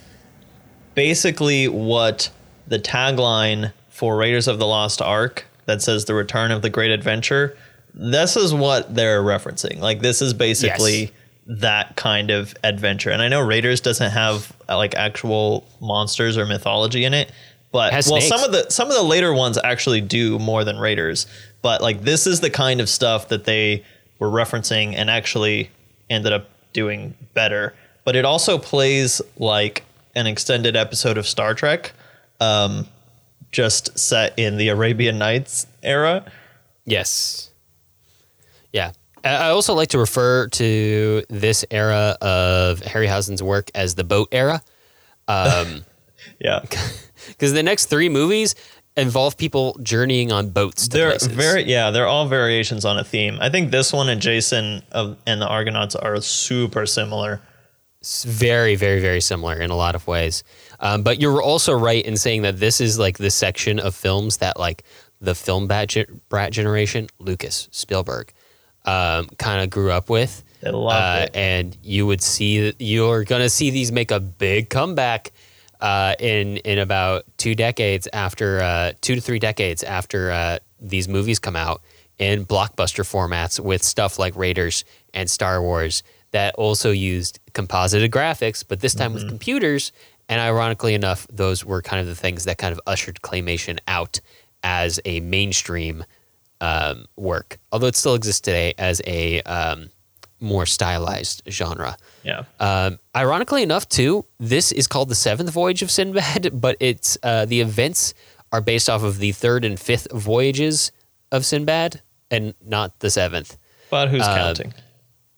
basically what the tagline for Raiders of the Lost Ark that says the return of the great adventure. This is what they're referencing. Like this is basically Yes. That kind of adventure. And I know Raiders doesn't have like actual monsters or mythology in it, but well, snakes. some of the some of the later ones actually do more than Raiders. But like this is the kind of stuff that they were referencing and actually ended up doing better. But it also plays like an extended episode of Star Trek, um, just set in the Arabian Nights era. Yes. Yeah. I also like to refer to this era of Harryhausen's work as the boat era. Um, Yeah, because the next three movies involve people journeying on boats to they're places. very yeah they're all variations on a theme. I think this one and Jason of and the Argonauts are super similar. It's very, very, very similar in a lot of ways. Um, but you're also right in saying that this is like the section of films that like the film ge- brat generation, Lucas, Spielberg, um, kind of grew up with. They loved Uh, it. and you would see you're going to see these make a big comeback uh, in in about two decades after uh, two to three decades after uh, these movies come out in blockbuster formats with stuff like Raiders and Star Wars that also used composited graphics, but this time with computers. And ironically enough, those were kind of the things that kind of ushered claymation out as a mainstream um, work, although it still exists today as a um, more stylized genre. Yeah. Um, ironically enough, too, this is called the seventh voyage of Sinbad, but it's uh, the events are based off of the third and fifth voyages of Sinbad, and not the seventh. But who's Uh, counting?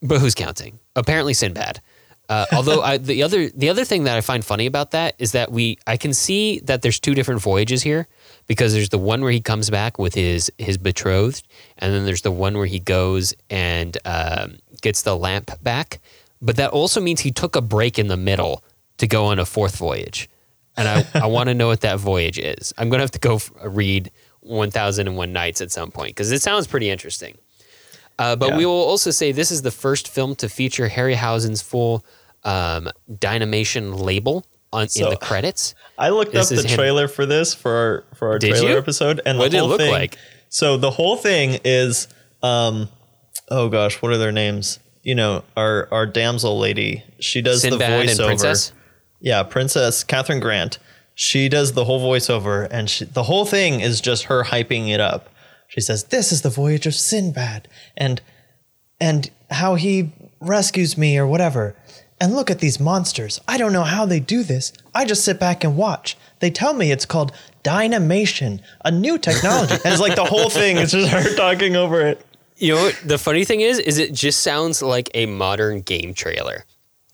But who's counting? Apparently Sinbad. Uh, although I, the other the other thing that I find funny about that is that we I can see that there's two different voyages here because there's the one where he comes back with his his betrothed, and then there's the one where he goes and um, gets the lamp back. But that also means he took a break in the middle to go on a fourth voyage, and I I want to know what that voyage is. I'm gonna have to go f- read 1001 Nights at some point because it sounds pretty interesting. Uh, but Yeah. we will also say this is the first film to feature Harryhausen's full um, Dynamation label on in the credits. I looked This up the him. trailer for this for our for our Did trailer you? episode, and What the did it whole look thing, like? So the whole thing is, um, oh gosh, what are their names? You know, our our damsel lady. She does Sinbad the voiceover. Princess. Yeah, Princess Kathryn Grant. She does the whole voiceover, and she, the whole thing is just her hyping it up. She says, "This is the voyage of Sinbad," and and how he rescues me or whatever. And look at these monsters. I don't know how they do this. I just sit back and watch. They tell me it's called dynamation, a new technology. and it's like the whole thing is just her talking over it. You know what the funny thing is? Is it just sounds like a modern game trailer,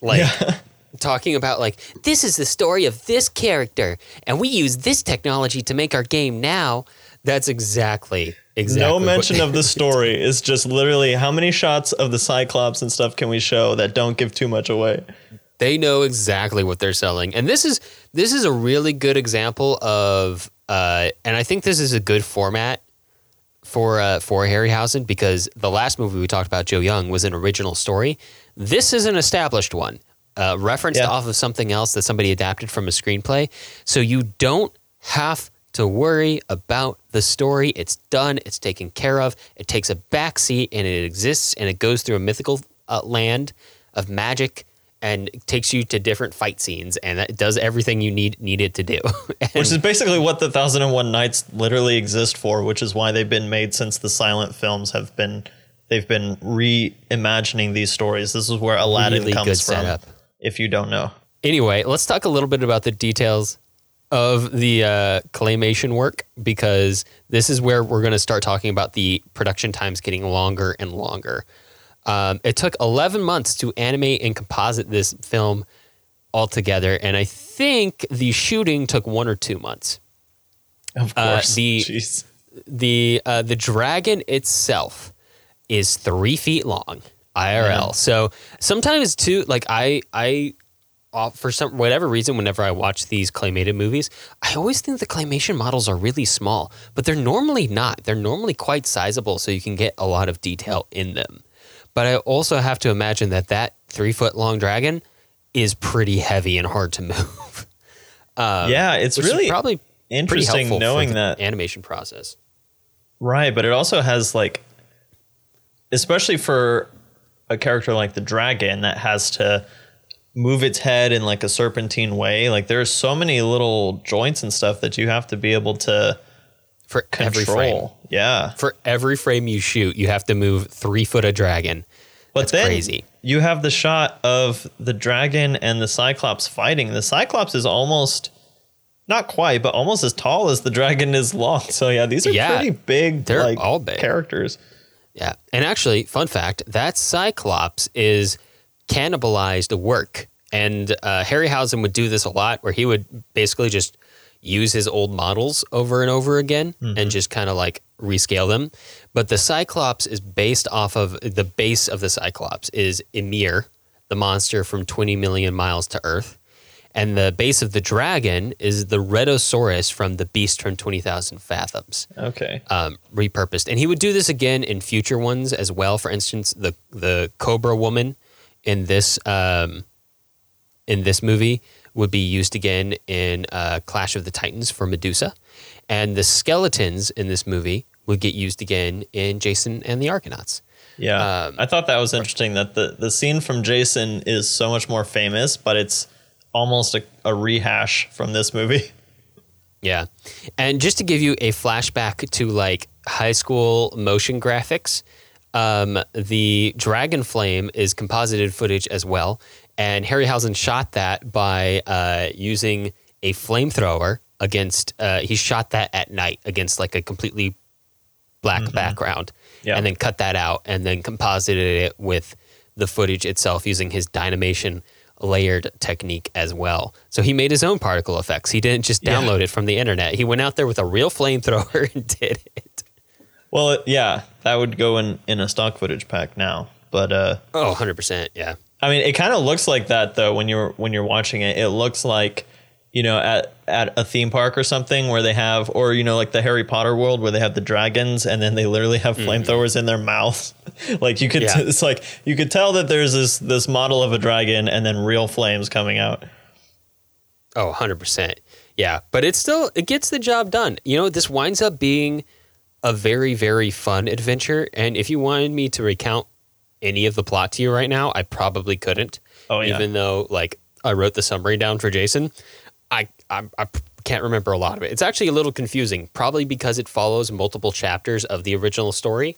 like talking about like this is the story of this character, and we use this technology to make our game now. That's exactly exactly No mention of the story. It's just literally how many shots of the Cyclops and stuff can we show that don't give too much away? they know exactly what they're selling and this is this is a really good example of uh, and i think this is a good format for uh, for harryhausen because the last movie we talked about joe young was an original story this is an established one uh, referenced Yeah. off of something else that somebody adapted from a screenplay so you don't have to worry about the story it's done it's taken care of it takes a back seat and it exists and it goes through a mythical uh, land of magic and takes you to different fight scenes and it does everything you need need it to do. And- Which is basically what the Thousand and One Nights literally exist for, which is why they've been made since the silent films have been they've been reimagining these stories. This is where Aladdin Really comes good from. setup. If you don't know. anyway, let's talk a little bit about the details of the uh, claymation work because this is where we're going to start talking about the production times getting longer and longer. Um, it took 11 months to animate and composite this film altogether, and I think the shooting took one or two months. Of Uh, course. the- Jeez. the uh, the dragon itself is three feet long IRL. So sometimes too, like I I uh, Uh, for some whatever reason, whenever I watch these claymated movies, I always think the claymation models are really small, but they're normally not. They're normally quite sizable, so you can get a lot of detail in them. But I also have to imagine that that three foot long dragon is pretty heavy and hard to move. Um, yeah, it's really probably interesting knowing that animation process. Right, but it also has like especially for a character like the dragon that has to move its head in like a serpentine way. Like there's so many little joints and stuff that you have to be able to For every frame. control. Yeah. for every frame you shoot, you have to move three foot of dragon. But That's then crazy. you have the shot of the dragon and the Cyclops fighting. The Cyclops is almost not quite, but almost as tall as the dragon is long. So yeah, these are Yeah, pretty big they're like all big. characters. Yeah. And actually, fun fact that Cyclops is cannibalized work. And uh, Harryhausen would do this a lot where he would basically just use his old models over and over again and just kind of like rescale them. But the Cyclops is based off of the base of the Cyclops is Ymir, the monster from 20 million miles to Earth. And the base of the dragon is the Rhedosaurus from the beast from 20,000 fathoms Okay. um, repurposed. And he would do this again in future ones as well. For instance, the the Cobra woman in this um, in this movie would be used again in uh, Clash of the Titans for Medusa, and the skeletons in this movie would get used again in Jason and the Argonauts. Yeah, Um, I thought that was interesting that the the scene from Jason is so much more famous, but it's almost a, a rehash from this movie. Yeah. And just to give you a flashback to like high school motion graphics, Um, the dragon flame is composited footage as well, and Harryhausen shot that by uh, using a flamethrower against. Uh, he shot that at night against like a completely black background, Yeah. and then cut that out, and then composited it with the footage itself using his Dynamation layered technique as well. So he made his own particle effects. He didn't just Yeah. download it from the internet. He went out there with a real flamethrower and did it. Well, it- yeah, that would go in in a stock footage pack now. But uh, Oh, 100%. Yeah. I mean, it kind of looks like that though when you're when you're watching it. It looks like you know at at a theme park or something where they have, or you know, like the Harry Potter world where they have the dragons and then they literally have flamethrowers in their mouths. like you could, Yeah. it's like you could tell that there's this this model of a dragon and then real flames coming out. Oh, 100%. Yeah, but it still it gets the job done. You know, this winds up being a very very fun adventure and if you wanted me to recount any of the plot to you right now, I probably couldn't. Oh, yeah. Even though like I wrote the summary down for Jason, I I can't remember a lot of it. It's actually a little confusing, probably because it follows multiple chapters of the original story.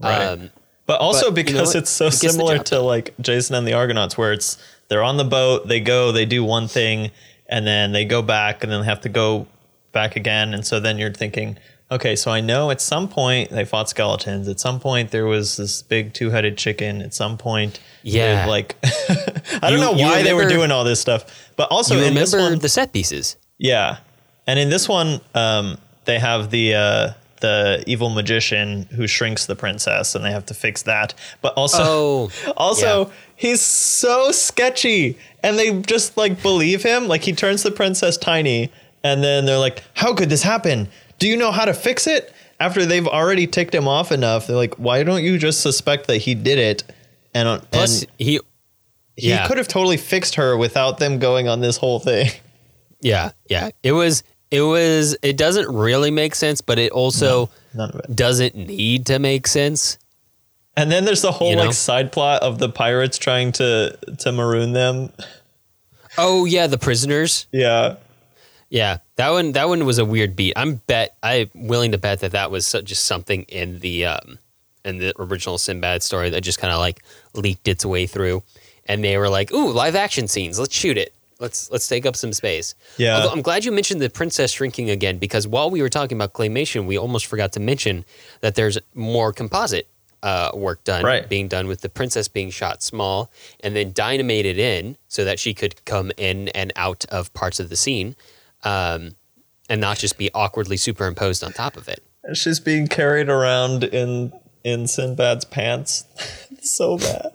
Right. Um, But also But you know because it's so It similar to like Jason and the Argonauts, where it's they're on the boat, they go, they do one thing, and then they go back, and then they have to go back again. And so then you're thinking, okay, so I know at some point they fought skeletons. At some point there was this big two headed chicken. At some point, Yeah. like I don't You- know why they were doing all this stuff, but also you in this remember one, the set pieces? yeah, and in this one, um, they have the uh, the evil magician who shrinks the princess, and they have to fix that. But also, Oh, also yeah. he's so sketchy, and they just like believe him. Like he turns the princess tiny, and then they're like, "How could this happen? Do you know how to fix it?" After they've already ticked him off enough, they're like, "Why don't you just suspect that he did it?" And, Plus, and he he yeah. could have totally fixed her without them going on this whole thing. Yeah, yeah. It was it was it doesn't really make sense, but it also of it. doesn't need to make sense. And then there's the whole You know? like side plot of the pirates trying to to maroon them. Oh yeah, the prisoners. Yeah. Yeah, that one that one was a weird beat. I'm bet I'm willing to bet that that was just something in the um in the original Sinbad story that just kind of like leaked its way through, and they were like, "Ooh, live action scenes. Let's shoot it. Let's let's take up some space." Yeah. Although I'm glad you mentioned the princess shrinking again because while we were talking about claymation, we almost forgot to mention that there's more composite uh, work done Right. being done with the princess being shot small and then dynamated in so that she could come in and out of parts of the scene um, and not just be awkwardly superimposed on top of it. She's being carried around in in Sinbad's pants. so bad.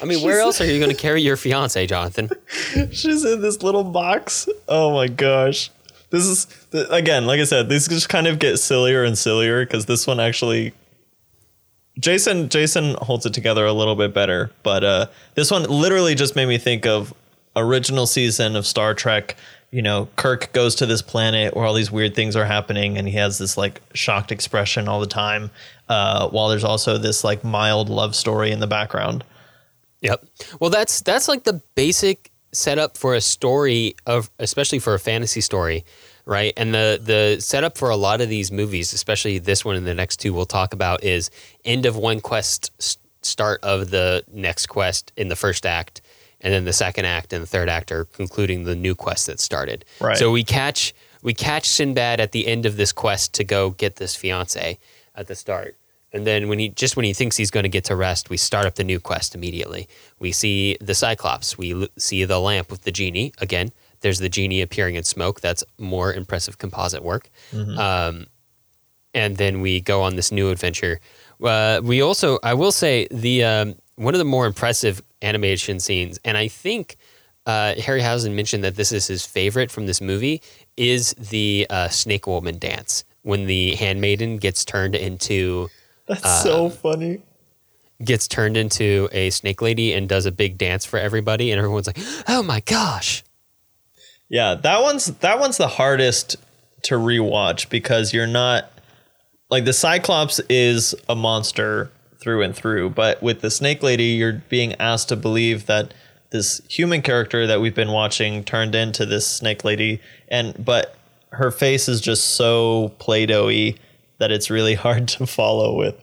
I mean, where else are you going to carry your fiance, Jonathan? She's in this little box. Oh my gosh. This is again, like I said, these just kind of get sillier and sillier because this one actually Jason Jason holds it together a little bit better, but uh, this one literally just made me think of original season of Star Trek. You know, Kirk goes to this planet where all these weird things are happening, and he has this like shocked expression all the time. Uh, while there's also this like mild love story in the background. Yep. Well, that's that's like the basic setup for a story of, especially for a fantasy story, right? And the the setup for a lot of these movies, especially this one and the next two we'll talk about, is end of one quest, start of the next quest in the first act, and then the second act and the third act are concluding the new quest that started. Right. So we catch we catch Sinbad at the end of this quest to go get this fiance at the start. And then when he just when he thinks he's going to get to rest, we start up the new quest immediately. We see the Cyclops. We l- see the lamp with the genie again. There's the genie appearing in smoke. That's more impressive composite work. Um, and then we go on this new adventure. Uh, we also, I will say, the um, one of the more impressive animation scenes, and I think uh, Harryhausen mentioned that this is his favorite from this movie, is the uh, Snake Woman dance when the handmaiden gets turned into That's so funny. gets turned into a snake lady and does a big dance for everybody, and everyone's like, "Oh my gosh!" Yeah, that one's that one's the hardest to rewatch because you're not like the Cyclops is a monster through and through, but with the Snake Lady, you're being asked to believe that this human character that we've been watching turned into this Snake Lady, and but her face is just so Play-Doh-y that it's really hard to follow with.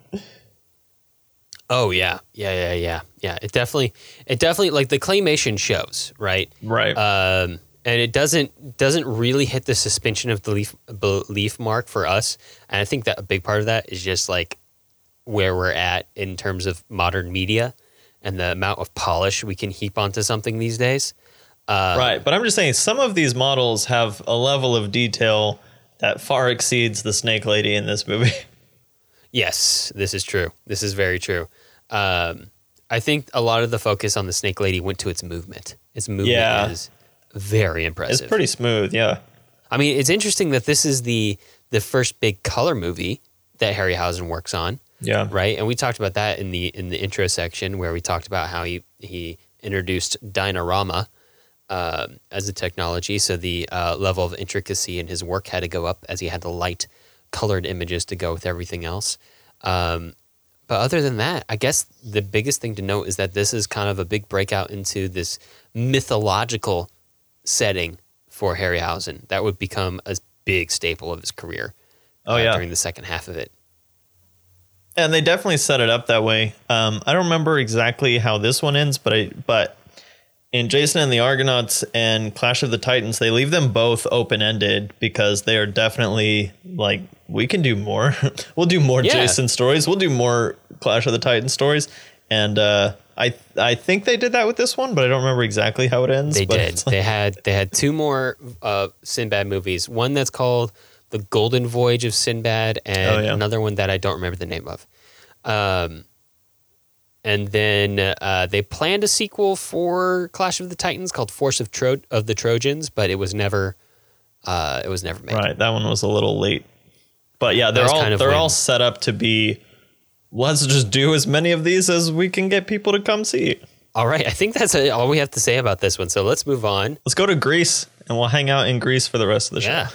Oh yeah, yeah, yeah, yeah, yeah. It definitely, it definitely like the claymation shows, right? Right. Um, and it doesn't doesn't really hit the suspension of belief belief mark for us. And I think that a big part of that is just like where we're at in terms of modern media and the amount of polish we can heap onto something these days. Uh, right. But I'm just saying some of these models have a level of detail that far exceeds the Snake Lady in this movie. Yes, this is true. This is very true. Um, I think a lot of the focus on the Snake Lady went to its movement. Its movement Yeah. is very impressive. It's pretty smooth, yeah. I mean, it's interesting that this is the the first big color movie that Harryhausen works on, Yeah. right? And we talked about that in the in the intro section where we talked about how he he introduced Dynarama um, as a technology, so the uh, level of intricacy in his work had to go up as he had to light colored images to go with everything else. Um, but other than that, I guess the biggest thing to note is that this is kind of a big breakout into this mythological setting for Harryhausen. That would become a big staple of his career. Oh, uh, yeah. during the second half of it. And they definitely set it up that way. Um, I don't remember exactly how this one ends, but I but in Jason and the Argonauts and Clash of the Titans, they leave them both open ended because they are definitely like we can do more. we'll do more Yeah. Jason stories. We'll do more Clash of the Titans stories. And uh, I I think they did that with this one, but I don't remember exactly how it ends. They did. They had they had two more uh, Sinbad movies. One that's called The Golden Voyage of Sinbad, and Oh, yeah. another one that I don't remember the name of. Um, and then uh, they planned a sequel for Clash of the Titans called Force of Tro- of the Trojans, but it was never uh, it was never made. Right, that one was a little late. But yeah, they're all kind of they're all set up to be let's just do as many of these as we can get people to come see. All right, I think that's all we have to say about this one. So let's move on. Let's go to Greece and we'll hang out in Greece for the rest of the show. Yeah.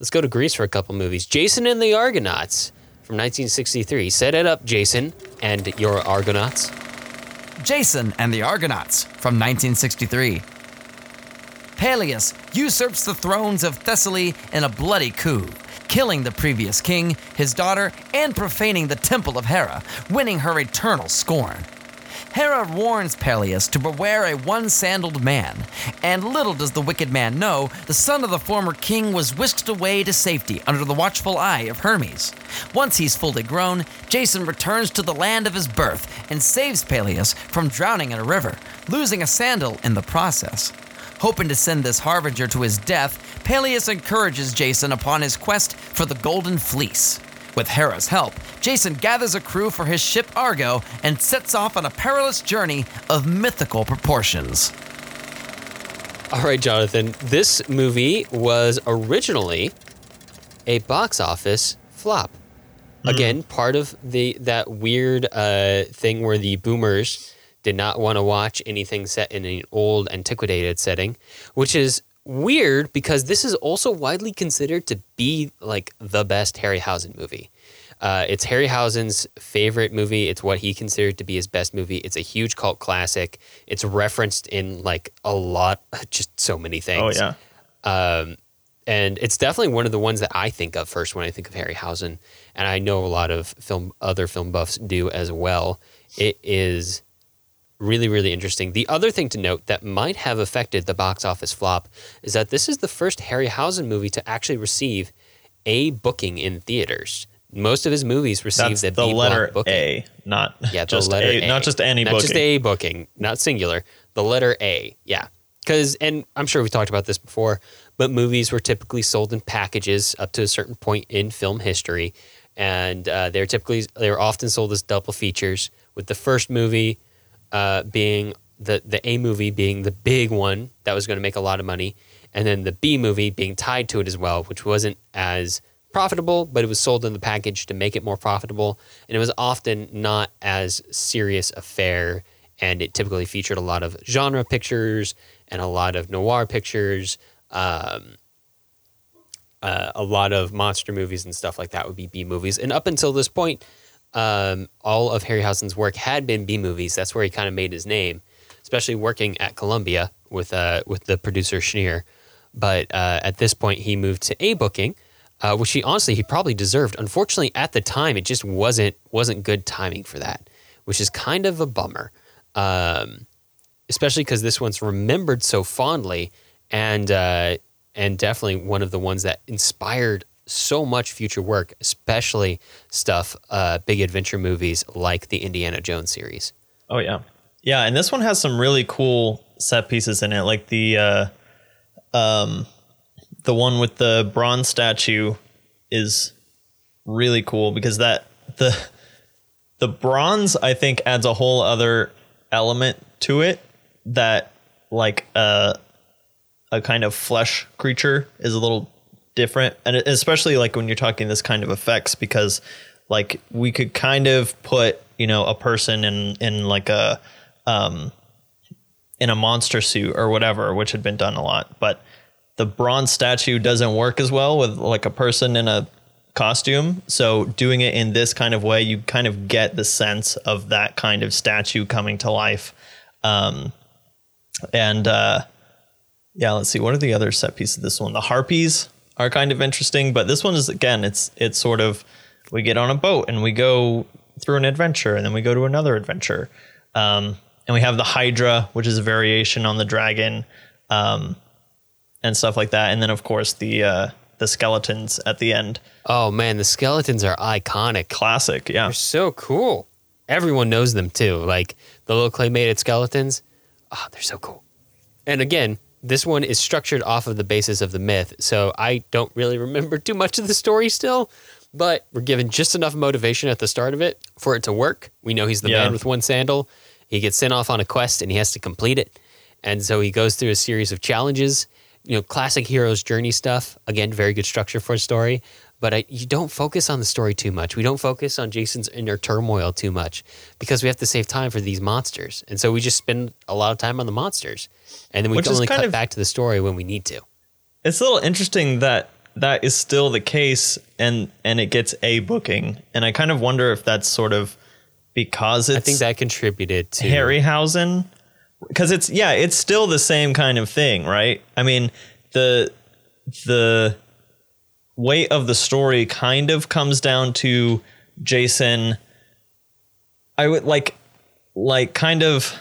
Let's go to Greece for a couple movies. Jason and the Argonauts from 1963. Set it up, Jason, and your Argonauts. Jason and the Argonauts from 1963. Pelias usurps the thrones of Thessaly in a bloody coup, killing the previous king, his daughter, and profaning the temple of Hera, winning her eternal scorn. Hera warns Pelias to beware a one sandaled man, and little does the wicked man know the son of the former king was whisked away to safety under the watchful eye of Hermes. Once he's fully grown, Jason returns to the land of his birth and saves Pelias from drowning in a river, losing a sandal in the process. Hoping to send this harbinger to his death, Pelias encourages Jason upon his quest for the Golden Fleece. With Hera's help, Jason gathers a crew for his ship Argo and sets off on a perilous journey of mythical proportions. All right, Jonathan. This movie was originally a box office flop. Again, part of the that weird uh, thing where the boomers did not want to watch anything set in an old, antiquated setting, which is weird because this is also widely considered to be like the best Harryhausen movie. Uh, it's Harryhausen's favorite movie. It's what he considered to be his best movie. It's a huge cult classic. It's referenced in like a lot, just so many things. Oh yeah. Um, and it's definitely one of the ones that I think of first when I think of Harryhausen, and I know a lot of film other film buffs do as well. It is really really interesting. The other thing to note that might have affected the box office flop is that this is the first Harryhausen movie to actually receive a booking in theaters. Most of his movies received the, the B letter booking. A, not Yeah, the just letter a, A. not just any not booking. just a booking, not singular. The letter A, yeah. Because, and I'm sure we talked about this before, but movies were typically sold in packages up to a certain point in film history, and uh, they're typically they were often sold as double features. With the first movie uh, being the the A movie being the big one that was going to make a lot of money, and then the B movie being tied to it as well, which wasn't as profitable, but it was sold in the package to make it more profitable, and it was often not as serious a fare, and it typically featured a lot of genre pictures and a lot of noir pictures. Um, uh, a lot of monster movies and stuff like that would be B movies. And up until this point, um, all of Harryhausen's work had been B movies. That's where he kind of made his name, especially working at Columbia with uh, with the producer Schneer. But uh, at this point, he moved to A booking, uh, which he honestly he probably deserved. Unfortunately, at the time, it just wasn't wasn't good timing for that. which is kind of a bummer. Um, especially because this one's remembered so fondly, and uh, and definitely one of the ones that inspired so much future work, especially stuff, uh, big adventure movies like the Indiana Jones series. Oh yeah, yeah, and this one has some really cool set pieces in it, like the uh, um, the one with the bronze statue is really cool because that the the bronze I think adds a whole other element to it that like a a kind of flesh creature is a little different. And especially like when you're talking this kind of effects because like we could kind of put you know a person in in like a um in a monster suit or whatever which had been done a lot. But the bronze statue doesn't work as well with like a person in a costume. So doing it in this kind of way you kind of get the sense of that kind of statue coming to life. Um and uh, yeah, let's see. What are the other set pieces of this one? The harpies are kind of interesting, but this one is again, it's it's sort of we get on a boat and we go through an adventure, and then we go to another adventure. Um, and we have the Hydra, which is a variation on the dragon, um, and stuff like that. And then of course the uh, the skeletons at the end. Oh man, the skeletons are iconic. Classic, yeah. They're so cool. Everyone knows them too. Like the little claymated skeletons. Oh, they're so cool. And again, this one is structured off of the basis of the myth, so I don't really remember too much of the story still. But we're given just enough motivation at the start of it for it to work. We know he's the Yeah. man with one sandal. He gets sent off on a quest and he has to complete it. And so he goes through a series of challenges. You know, classic hero's journey stuff. Again, very good structure for a story. But I, you don't focus on the story too much. We don't focus on Jason's inner turmoil too much because we have to save time for these monsters. And so we just spend a lot of time on the monsters. And then we only cut of- back to the story when we need to. It's a little interesting that that is still the case and and it gets a booking. And I kind of wonder if that's sort of because it's I think that contributed to Harryhausen because it's yeah, it's still the same kind of thing, right? I mean, the the weight of the story kind of comes down to Jason I would like like kind of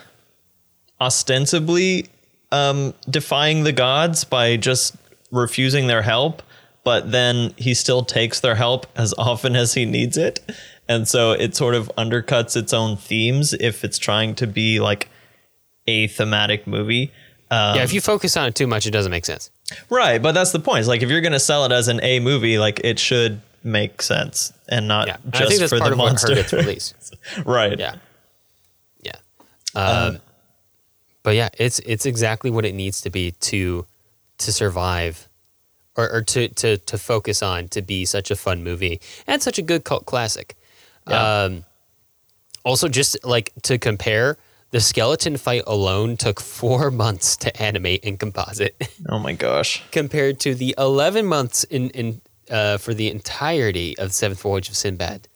ostensibly um defying the gods by just refusing their help, but then he still takes their help as often as he needs it. And so it sort of undercuts its own themes if it's trying to be like a thematic movie. Um, Yeah, if you focus on it too much, it doesn't make sense. Right, but that's the point. It's like if you're going to sell it as an A movie, like it should make sense and not Yeah. And just I think that's for the monster. release. right. Yeah. Yeah. Um, but yeah, it's it's exactly what it needs to be to to survive or, or to, to to focus on to be such a fun movie and such a good cult classic. Yeah. Um, also, just like to compare, the skeleton fight alone took four months to animate and composite. Oh my gosh. compared to the 11 months in, in uh, for the entirety of Seventh Voyage of Sinbad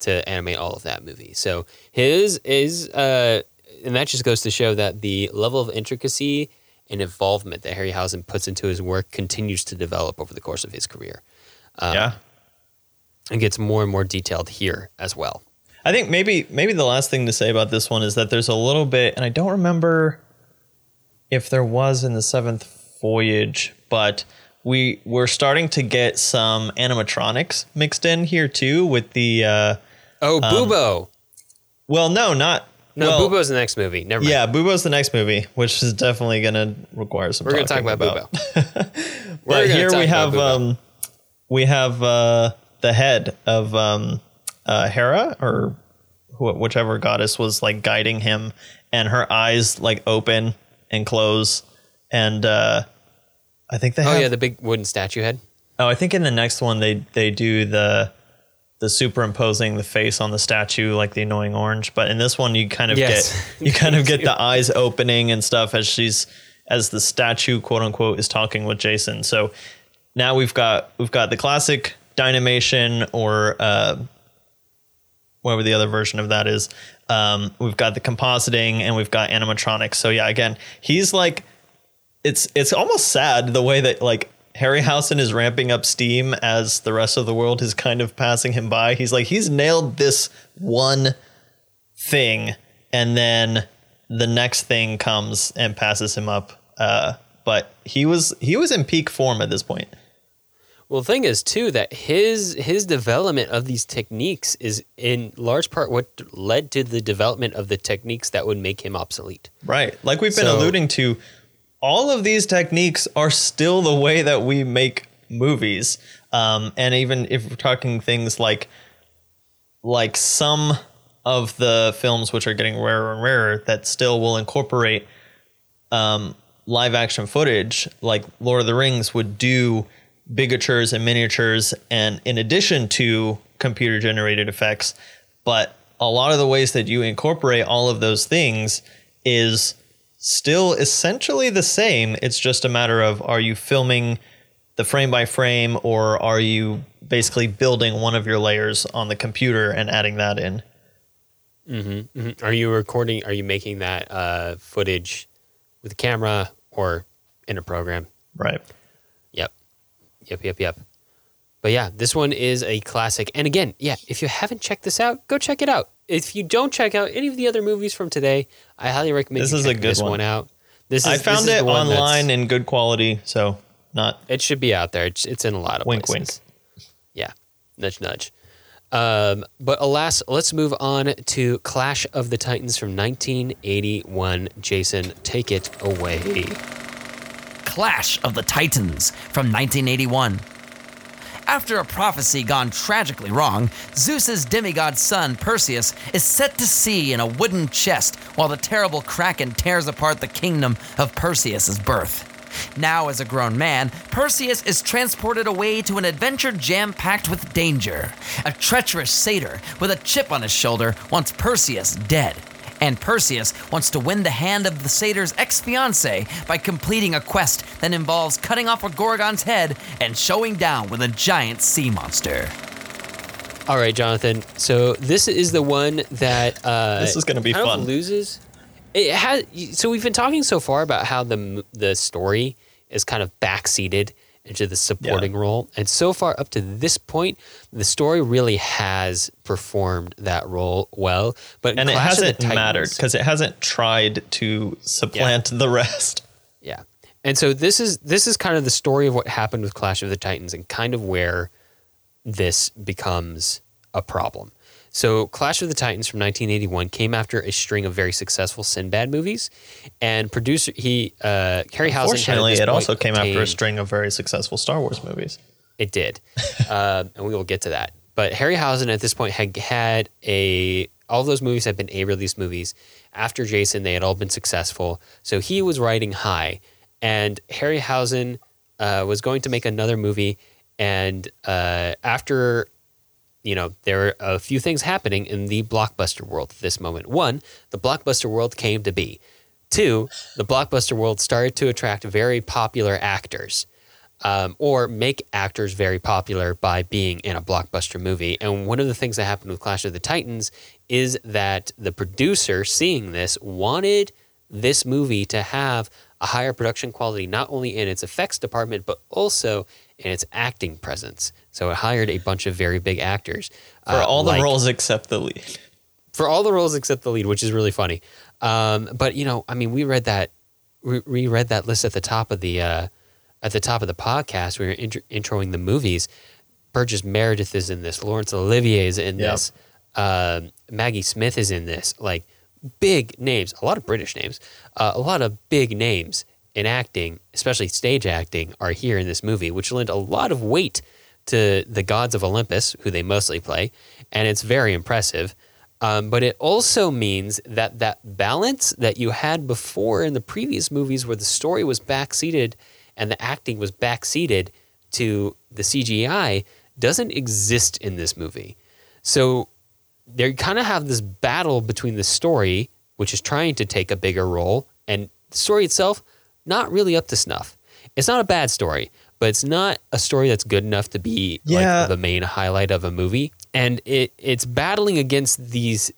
to animate all of that movie. So his is, uh, and that just goes to show that the level of intricacy and involvement that Harryhausen puts into his work continues to develop over the course of his career. Um, yeah. And gets more and more detailed here as well. I think maybe maybe the last thing to say about this one is that there's a little bit, and I don't remember if there was in the seventh voyage, but we we're starting to get some animatronics mixed in here too with the. Uh, Oh, Bubo. well, no, not no, well, Bubo's the next movie. Never mind. Yeah, Bubo's the next movie, which is definitely going to require some. We're going to talk talking about, Bubo. But here we have um, we have uh, the head of um, uh, Hera or wh- whichever goddess was like guiding him, and her eyes like open and close, and uh, I think they oh, have. yeah, the big wooden statue head. oh, I think in the next one they they do the the superimposing the face on the statue like the annoying orange, but in this one you kind of Yes. get you kind of get the eyes opening and stuff as she's as the statue quote unquote is talking with Jason. So now we've got we've got the classic Dynamation or uh, whatever the other version of that is. Um, we've got the compositing and we've got animatronics. So yeah, again, he's like it's it's almost sad the way that like Harryhausen is ramping up steam as the rest of the world is kind of passing him by. He's like he's nailed this one thing, and then the next thing comes and passes him up. Uh, but he was he was in peak form at this point. Well, the thing is too that his his development of these techniques is in large part what led to the development of the techniques that would make him obsolete. Right. Like we've been So- alluding to, all of these techniques are still the way that we make movies. Um, and even if we're talking things like like some of the films which are getting rarer and rarer that still will incorporate um, live action footage, like Lord of the Rings would do bigatures and miniatures, and in addition to computer generated effects. But a lot of the ways that you incorporate all of those things is still essentially the same. It's just a matter of are you filming the frame by frame or are you basically building one of your layers on the computer and adding that in? Are you recording? Are you making that uh, footage with a camera or in a program? Right. Yep. Yep, yep, yep. But yeah, this one is a classic. And again, yeah, if you haven't checked this out, go check it out. If you don't check out any of the other movies from today, I highly recommend This is a good this one. one. out. This is I this found is it the one that's- online in good quality, so not It should be out there. It's, it's in a lot of Wink, places. Yeah, nudge, nudge. Um, but alas, let's move on to Clash of the Titans from 1981. Jason, take it away. Clash of the Titans from 1981. After a prophecy gone tragically wrong, Zeus's demigod son Perseus is set to sea in a wooden chest while the terrible Kraken tears apart the kingdom of Perseus's birth. Now, as a grown man, Perseus is transported away to an adventure jam packed with danger. A treacherous satyr with a chip on his shoulder wants Perseus dead. And Perseus wants to win the hand of the satyr's ex fiancee by completing a quest that involves cutting off a Gorgon's head and showing down with a giant sea monster. All right, Jonathan. So this is the one that uh, This is gonna be kind fun. loses. It has. So we've been talking so far about how the the story is kind of backseated into the supporting role, and so far up to this point, the story really has performed that role well. But and it Clash hasn't mattered because it hasn't tried to supplant the rest. Yeah. And so this is this is kind of the story of what happened with Clash of the Titans and kind of where this becomes a problem. So Clash of the Titans from 1981 came after a string of very successful Sinbad movies, and producer he uh, Harryhausen. had at Fortunately, it also came after a string of very successful Star Wars movies. It did, uh, and we will get to that. But Harryhausen at this point had had a all those movies had been A release movies. After Jason, they had all been successful, so he was riding high. And Harryhausen uh, was going to make another movie, and uh, after you know, there are a few things happening in the blockbuster world at this moment. One, the blockbuster world came to be. Two, the blockbuster world started to attract very popular actors um, or make actors very popular by being in a blockbuster movie. And one of the things that happened with Clash of the Titans is that the producer, seeing this, wanted this movie to have a higher production quality, not only in its effects department, but also in its acting presence. So it hired a bunch of very big actors For uh, all the like- roles except the lead. for all the roles except the lead, which is really funny. Um, but you know, I mean, we read that we, we read that list at the top of the uh, at the top of the podcast. We were intro- introing the movies. Burgess Meredith is in this. Laurence Olivier is in Yep. this. Um, Maggie Smith is in this. Like big names, a lot of British names, uh, a lot of big names in acting, especially stage acting, are here in this movie, which lend a lot of weight to the gods of Olympus, who they mostly play, and it's very impressive. Um, but it also means that that balance that you had before in the previous movies, where the story was backseated and the acting was backseated to the CGI, doesn't exist in this movie. So they kind of have this battle between the story, which is trying to take a bigger role, and the story itself, not really up to snuff. It's not a bad story, but it's not a story that's good enough to be Yeah. like the main highlight of a movie. And it it's battling against these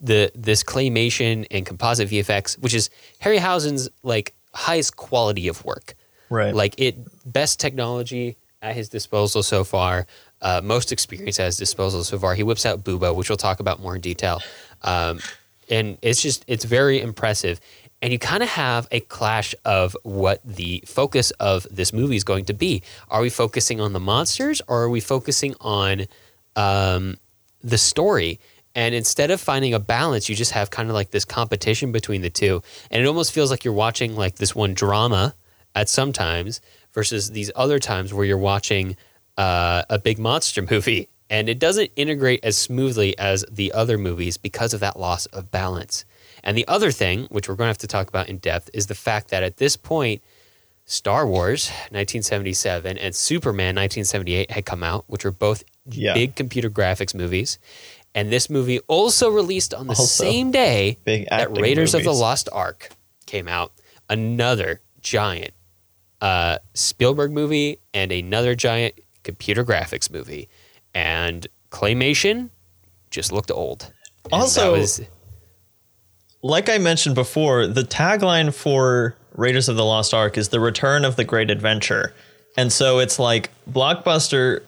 the this claymation and composite VFX, which is Harryhausen's like highest quality of work. Right. Like it best technology at his disposal so far. uh, most experience at his disposal so far. He whips out Bubo, which we'll talk about more in detail. Um, and it's just it's very impressive. And you kind of have a clash of what the focus of this movie is going to be. Are we focusing on the monsters or are we focusing on um, the story? And instead of finding a balance, you just have kind of like this competition between the two. And it almost feels like you're watching like this one drama at some times versus these other times where you're watching uh, a big monster movie. And it doesn't integrate as smoothly as the other movies because of that loss of balance. And the other thing, which we're going to have to talk about in depth, is the fact that at this point, Star Wars 1977 and Superman 1978 had come out, which were both yeah. big computer graphics movies. And this movie also released on the also, same day that Raiders movies. of the Lost Ark came out. Another giant uh, Spielberg movie and another giant computer graphics movie. And Claymation just looked old. And also, was, like I mentioned before, the tagline for Raiders of the Lost Ark is the return of the great adventure. And so it's like blockbuster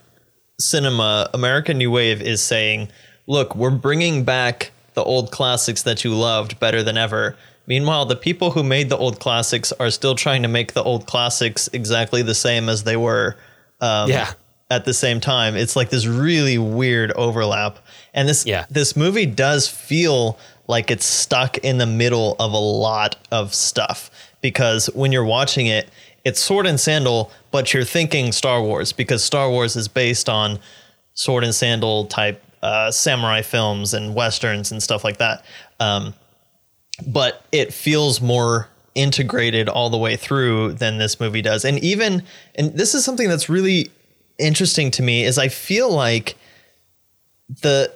cinema, American New Wave is saying, look, we're bringing back the old classics that you loved better than ever. Meanwhile, the people who made the old classics are still trying to make the old classics exactly the same as they were. Um, yeah. At the same time, it's like this really weird overlap, and this yeah. this movie does feel like it's stuck in the middle of a lot of stuff because when you're watching it, it's sword and sandal, but you're thinking Star Wars because Star Wars is based on sword and sandal type uh, samurai films and westerns and stuff like that. Um, but it feels more integrated all the way through than this movie does. And even, and this is something that's really interesting to me is I feel like the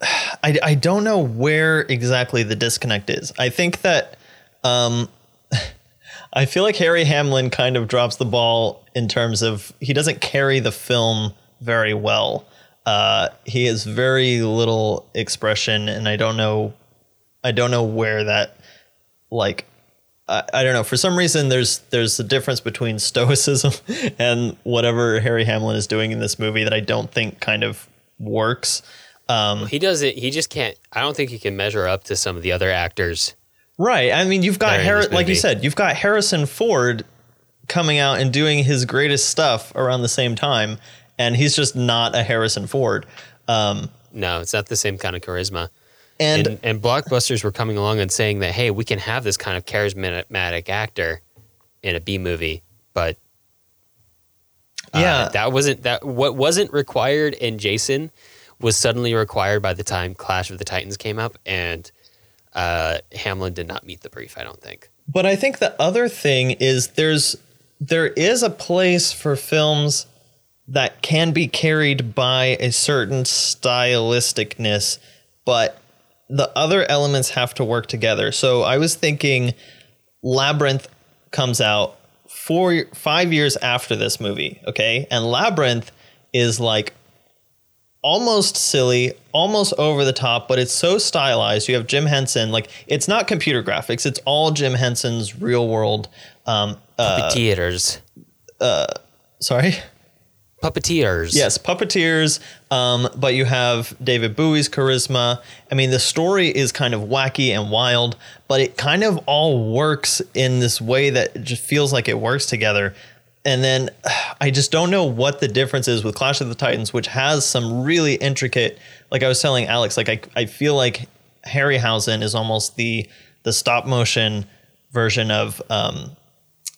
I, I don't know where exactly the disconnect is. I think that um, I feel like Harry Hamlin kind of drops the ball in terms of he doesn't carry the film very well. Uh, he has very little expression, and I don't know, I don't know where that, like, I, I don't know. For some reason, there's there's a difference between stoicism and whatever Harry Hamlin is doing in this movie that I don't think kind of works. Um, he does it. He just can't. I don't think he can measure up to some of the other actors. Right. I mean, you've got Har- like you said, you've got Harrison Ford coming out and doing his greatest stuff around the same time, and he's just not a Harrison Ford. Um, no, it's not the same kind of charisma. And, and, and blockbusters were coming along and saying that hey, we can have this kind of charismatic actor in a B movie, but uh, yeah, that wasn't that what wasn't required in Jason was suddenly required by the time Clash of the Titans came up, and uh, Hamlin did not meet the brief. I don't think. But I think the other thing is there's there is a place for films that can be carried by a certain stylisticness, but the other elements have to work together. So I was thinking Labyrinth comes out four five years after this movie, okay? And Labyrinth is like almost silly, almost over the top, but it's so stylized. You have Jim Henson, like it's not computer graphics; it's all Jim Henson's real world um, uh, puppeteers. Uh, sorry, puppeteers. Yes, puppeteers. Um, but you have David Bowie's charisma. I mean, the story is kind of wacky and wild, but it kind of all works in this way that it just feels like it works together and then I just don't know what the difference is with Clash of the Titans, which has some really intricate. Like I was telling Alex, like I I feel like Harryhausen is almost the the stop motion version of um,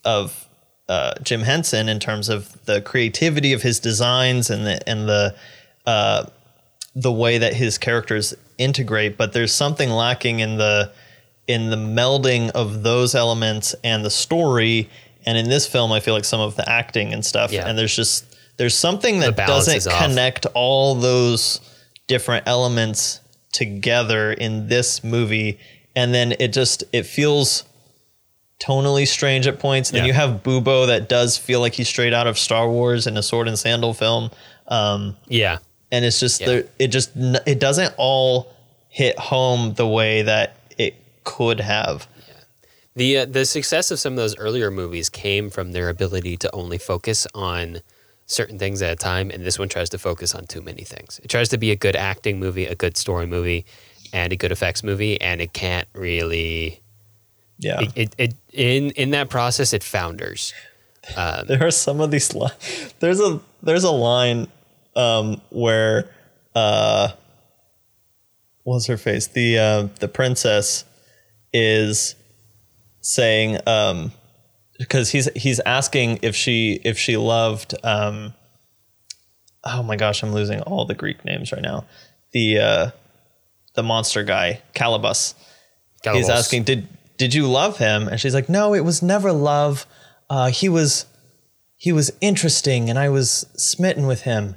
of uh, Jim Henson in terms of the creativity of his designs and the and the uh, the way that his characters integrate. But there's something lacking in the in the melding of those elements and the story and in this film, I feel like some of the acting and stuff, yeah. and there's just there's something that doesn't connect all those different elements together in this movie, and then it just it feels tonally strange at points. And yeah. you have Bubo that does feel like he's straight out of Star Wars in a sword and sandal film. Um, yeah, and it's just yeah. there, it just it doesn't all hit home the way that it could have. The uh, the success of some of those earlier movies came from their ability to only focus on certain things at a time, and this one tries to focus on too many things. It tries to be a good acting movie, a good story movie, and a good effects movie, and it can't really. Yeah. It, it, it in in that process, it founders. Um, there are some of these lines. There's a there's a line um, where uh, what's her face? The uh, the princess is saying um, because he's he's asking if she if she loved um, oh my gosh I'm losing all the Greek names right now. The uh, the monster guy Calibus. Calibos. he's asking did did you love him? And she's like no it was never love. Uh, he was he was interesting and I was smitten with him.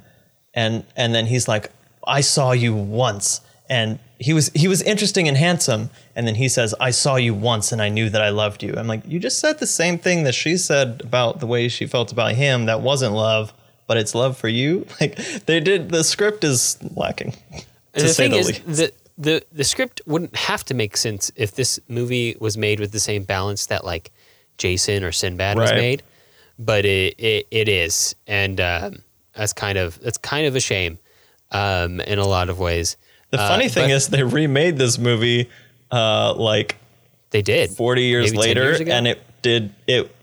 And and then he's like I saw you once and he was he was interesting and handsome and then he says i saw you once and i knew that i loved you i'm like you just said the same thing that she said about the way she felt about him that wasn't love but it's love for you like they did the script is lacking to the say thing the is, least. the, the the script wouldn't have to make sense if this movie was made with the same balance that like Jason or Sinbad was Right. made, but it it, it is, and um, that's kind of that's kind of a shame um, in a lot of ways. The Uh, funny thing is they remade this movie uh like they did 40 years Maybe 10 later years and it did it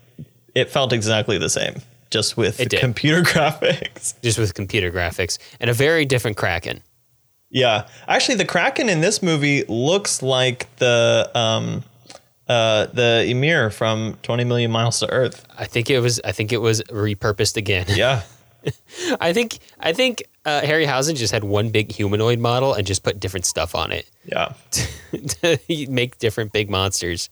it felt exactly the same just with It computer graphics just with computer graphics and a very different Kraken. Yeah, actually, the Kraken in this movie looks like the um, uh, the Ymir from Twenty Million Miles to Earth. I think it was I think it was repurposed again. Yeah, I think I think uh, Harryhausen just had one big humanoid model and just put different stuff on it yeah, to make different big monsters.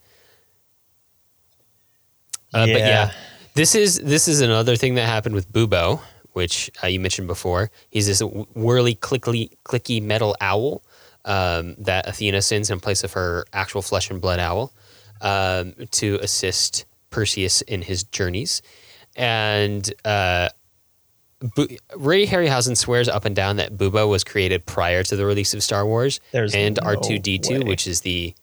Uh, But Yeah. yeah, this is this is another thing that happened with Bubo, which uh, you mentioned before. He's this whirly, clicky, clicky metal owl um, that Athena sends in place of her actual flesh and blood owl um, to assist Perseus in his journeys, and. Uh, Bu- Ray Harryhausen swears up and down that Bubo was created prior to the release of Star Wars There's and no R2D2, way. which is the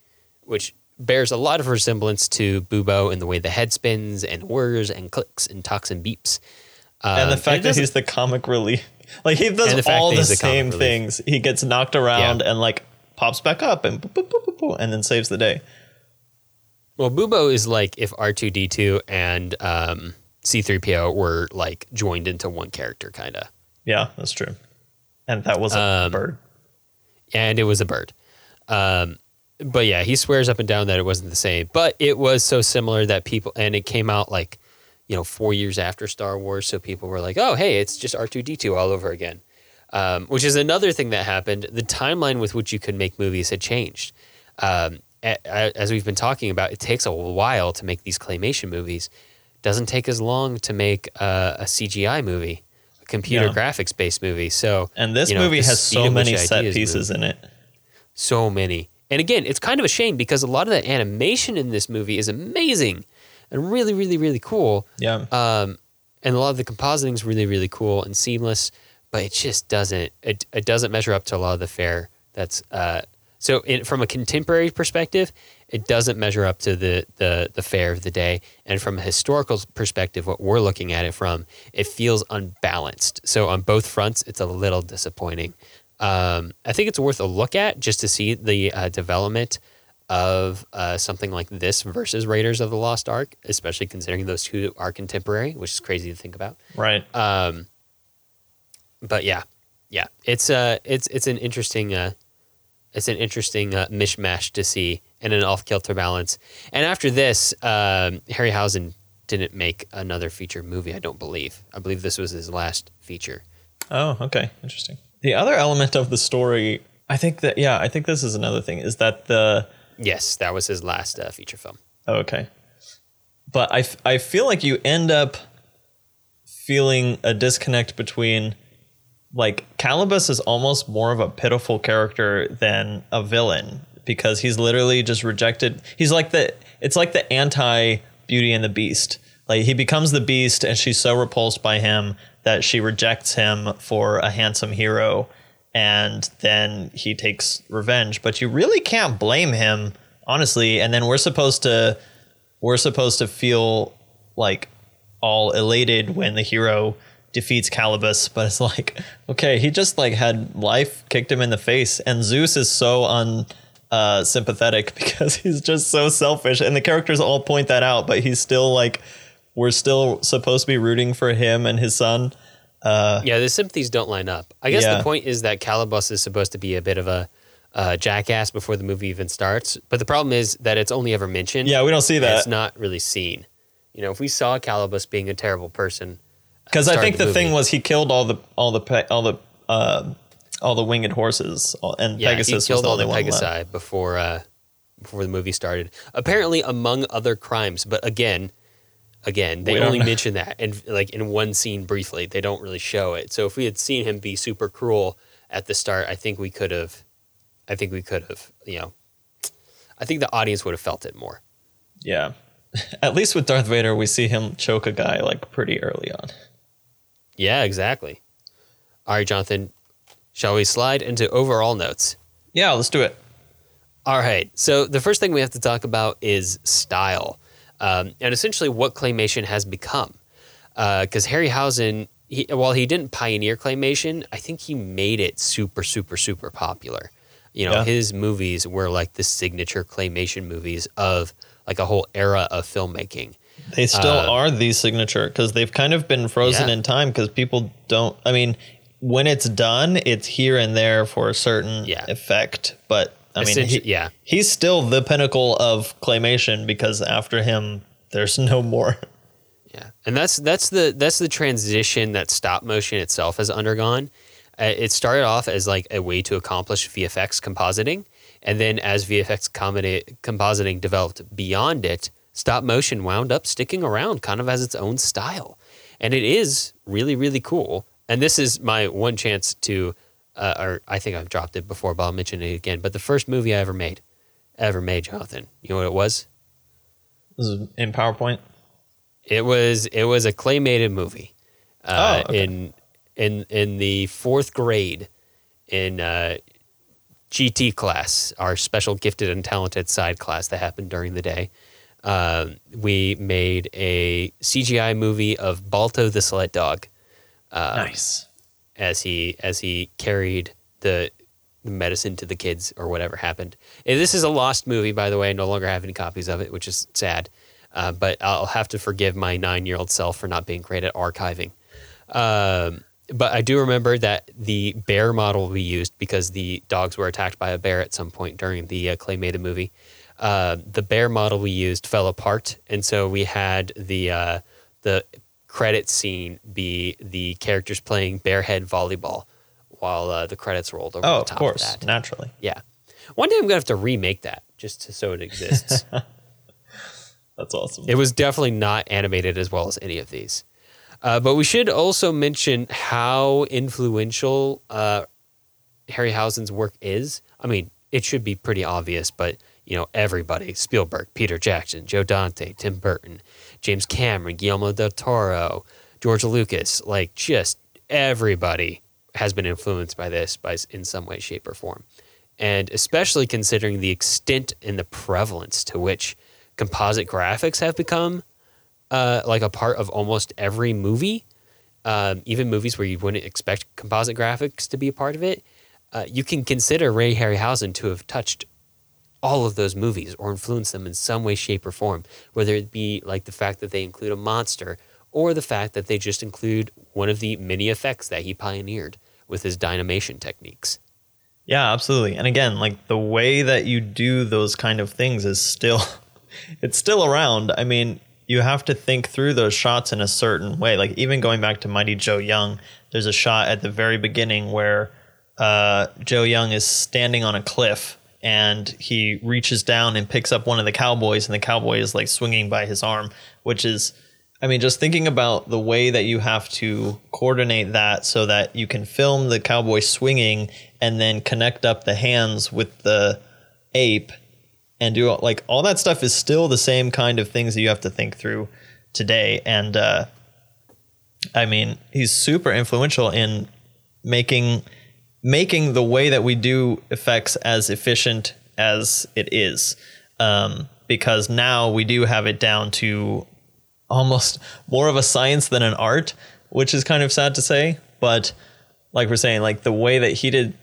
which bears a lot of resemblance to Bubo in the way the head spins and whirs and clicks and talks and beeps. Um, and the fact that he's the comic relief, like he And the does all the he's the comic same relief. things. He gets knocked around and like pops back up and boop, boop, boop, and then saves the day. well, Bubo is like if R2D2 and um, C3PO were like joined into one character, kind of. Yeah, that's true. And that was a Um, bird. and it was a bird. Um, but yeah, he swears up and down that it wasn't the same. But it was so similar that people, and it came out like, you know, four years after Star Wars. So people were like, oh, hey, it's just R2D2 all over again. Um, which is another thing that happened. The timeline with which you could make movies had changed. Um, as we've been talking about, it takes a while to make these claymation movies. Doesn't take as long to make uh, a CGI movie, a computer graphics based movie. So, And this you know, movie has so many set pieces move in it. so many. And again, it's kind of a shame because a lot of the animation in this movie is amazing and really, really, really cool. Yeah. Um, and a lot of the compositing is really, really cool and seamless, but it just doesn't it, it doesn't measure up to a lot of the fare that's uh, so in, from a contemporary perspective, it doesn't measure up to the, the the fare of the day. And from a historical perspective, what we're looking at it from, it feels unbalanced. So on both fronts, it's a little disappointing. Um, I think it's worth a look at just to see the uh, development of uh, something like this versus Raiders of the Lost Ark, especially considering those two are contemporary, which is crazy to think about. Right. Um, but yeah, yeah, it's uh, it's it's an interesting uh, it's an interesting uh, mishmash to see and an off kilter balance. And after this, um, Harryhausen didn't make another feature movie. I don't believe. I believe this was his last feature. Oh, okay. Interesting. The other element of the story, I think that, yeah, I think this is another thing, is that the, Yes, that was his last uh, feature film. oh, okay. But I, f- I feel like you end up feeling a disconnect between, like, Calibus is almost more of a pitiful character than a villain because he's literally just rejected. He's like the, it's like the anti Beauty and the Beast. Like, he becomes the beast and she's so repulsed by him that she rejects him for a handsome hero and then he takes revenge but you really can't blame him honestly and then we're supposed to we're supposed to feel like all elated when the hero defeats Calibus, but it's like, okay, he just like had life kicked him in the face, and Zeus is so un uh, sympathetic because he's just so selfish, and the characters all point that out, but he's still like, we're still supposed to be rooting for him and his son. Uh, yeah, the sympathies don't line up. I guess Yeah. the point is that Calibus is supposed to be a bit of a uh, jackass before the movie even starts, but the problem is that it's only ever mentioned. yeah, we don't see that it's not really seen. You know, if we saw Calibus being a terrible person, because I think the the thing was he killed all the all the all the uh, all the winged horses, all- and yeah, Pegasus he was killed the all only the one left. Before uh, before the movie started. Apparently, among other crimes, but again, again, they We only mention that and like in one scene briefly. They don't really show it. So if we had seen him be super cruel at the start, I think we could have. I think we could have. You know, I think the audience would have felt it more. Yeah, at least with Darth Vader, we see him choke a guy like pretty early on. Yeah, exactly. All right, Jonathan. Shall we slide into overall notes? Yeah, let's do it. All right. So the first thing we have to talk about is style, um, and essentially what claymation has become. Because Harryhausen, he, while he didn't pioneer claymation, I think he made it super, super, super popular. You know, Yeah. his movies were like the signature claymation movies of like a whole era of filmmaking. They still Uh, are the signature because they've kind of been frozen Yeah. in time because people don't. I mean, when it's done, it's here and there for a certain Yeah. effect. But I mean, he- yeah. he's still the pinnacle of claymation because after him, there's no more. Yeah, and that's that's the that's the transition that stop motion itself has undergone. Uh, it started off as like a way to accomplish VFX compositing, and then as VFX comedi- compositing developed beyond it, stop motion wound up sticking around kind of as its own style, and it is really really cool. And this is my one chance to, uh, or I think I've dropped it before, but I'll mention it again. But the first movie I ever made, ever made, Jonathan, you know what it was? This is in PowerPoint. It was it was a claymated movie. Uh, Oh, okay. in in in the fourth grade in uh, GT class, our special gifted and talented side class that happened during the day. Um, we made a CGI movie of Balto the sled dog nice. as he as he carried the the medicine to the kids or whatever happened. And this is a lost movie, by the way. I no longer have any copies of it, which is sad. Uh, but I'll have to forgive my nine year old self for not being great at archiving. Um, but I do remember that the bear model we used because the dogs were attacked by a bear at some point during the uh, Claymated movie. Uh, the bear model we used fell apart, and so we had the uh, the credit scene be the characters playing bearhead volleyball while uh, the credits rolled over Oh, the of top course, of that. naturally. Yeah, one day I'm gonna have to remake that just to, so it exists. That's awesome. It was definitely not animated as well as any of these. Uh, but we should also mention how influential uh, Harryhausen's work is. I mean, it should be pretty obvious, but you know, everybody: Spielberg, Peter Jackson, Joe Dante, Tim Burton, James Cameron, Guillermo del Toro, George Lucas. Like, just everybody has been influenced by this by in some way, shape, or form. And especially considering the extent and the prevalence to which composite graphics have become uh, like a part of almost every movie, um, even movies where you wouldn't expect composite graphics to be a part of it, uh, you can consider Ray Harryhausen to have touched all of those movies or influence them in some way, shape, or form, whether it be like the fact that they include a monster or the fact that they just include one of the many effects that he pioneered with his dynamation techniques. Yeah, absolutely. And again, like the way that you do those kind of things is still it's still around. I mean, you have to think through those shots in a certain way. Like even going back to Mighty Joe Young, there's a shot at the very beginning where uh, Joe Young is standing on a cliff and he reaches down and picks up one of the cowboys and the cowboy is like swinging by his arm, which is I mean, just thinking about the way that you have to coordinate that so that you can film the cowboy swinging and then connect up the hands with the ape and do like all that stuff is still the same kind of things that you have to think through today. And uh, I mean, he's super influential in making making the way that we do effects as efficient as it is. Um, because now we do have it down to almost more of a science than an art which is kind of sad to say. But like we're saying, like the way that he did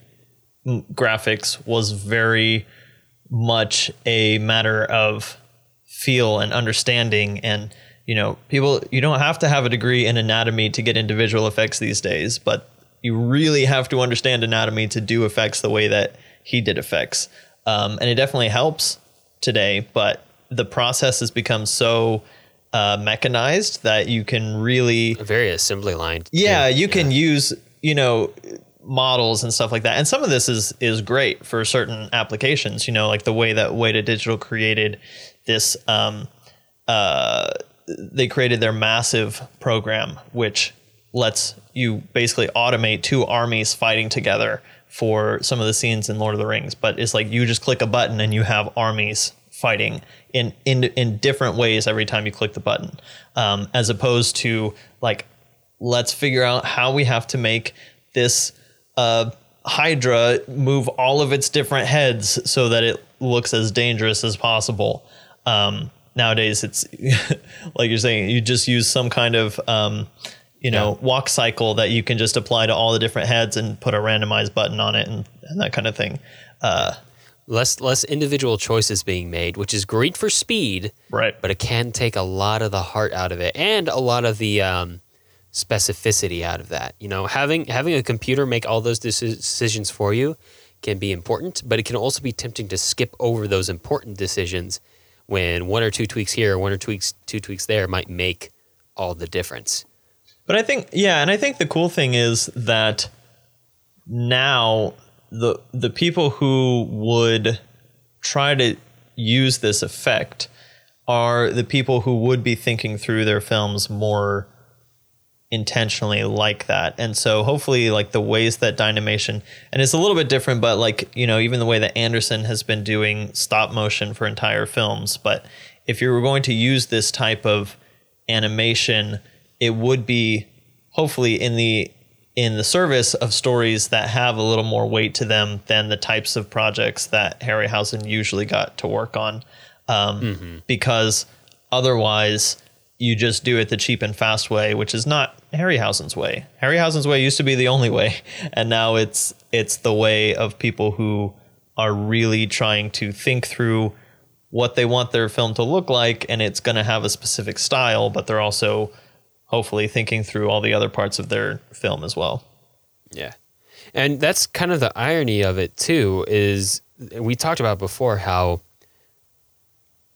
graphics was very much a matter of feel and understanding and you know people you don't have to have a degree in anatomy to get into visual effects these days but you really have to understand anatomy to do effects the way that he did effects um, and it definitely helps today but the process has become so uh, mechanized that you can really very assembly line yeah you yeah. can use you know models and stuff like that. And some of this is is great for certain applications. You know, like the way that Weta Digital created this. Um, uh, they created their massive program, which lets you basically automate two armies fighting together for some of the scenes in Lord of the Rings. But it's like you just click a button and you have armies fighting in in in different ways every time you click the button, um, as opposed to like let's figure out how we have to make this uh, Hydra move all of its different heads so that it looks as dangerous as possible. Um, nowadays, it's like you're saying, you just use some kind of um, you know yeah. walk cycle that you can just apply to all the different heads and put a randomized button on it and, and that kind of thing. Uh, less less individual choices being made, which is great for speed, right? But it can take a lot of the heart out of it and a lot of the um, specificity out of that. You know, having having a computer make all those decisions for you can be important, but it can also be tempting to skip over those important decisions when one or two tweaks here, one or tweaks two tweaks there might make all the difference. But I think yeah, and I think the cool thing is that now the the people who would try to use this effect are the people who would be thinking through their films more intentionally like that. And so hopefully like the ways that Dynamation and it's a little bit different, but like, you know, even the way that Anderson has been doing stop motion for entire films. But if you were going to use this type of animation, it would be hopefully in the in the service of stories that have a little more weight to them than the types of projects that Harryhausen usually got to work on. Um, mm-hmm. Because otherwise, you just do it the cheap and fast way, which is not Harryhausen's way. Harryhausen's way used to be the only way, and now it's it's the way of people who are really trying to think through what they want their film to look like, and it's going to have a specific style, but they're also hopefully thinking through all the other parts of their film as well. Yeah. And that's kind of the irony of it too is we talked about before how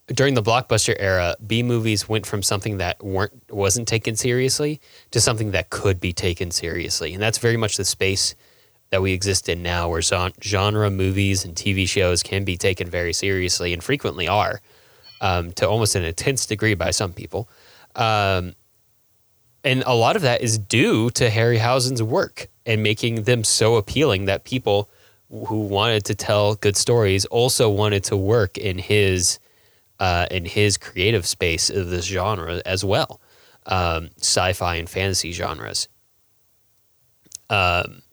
during the blockbuster era, B movies went from something that weren't wasn't taken seriously to something that could be taken seriously, and that's very much the space that we exist in now, where genre movies and TV shows can be taken very seriously and frequently are, um, to almost an intense degree by some people, um, and a lot of that is due to Harryhausen's work and making them so appealing that people who wanted to tell good stories also wanted to work in his uh, in his creative space of this genre as well, um, sci-fi and fantasy genres. Um,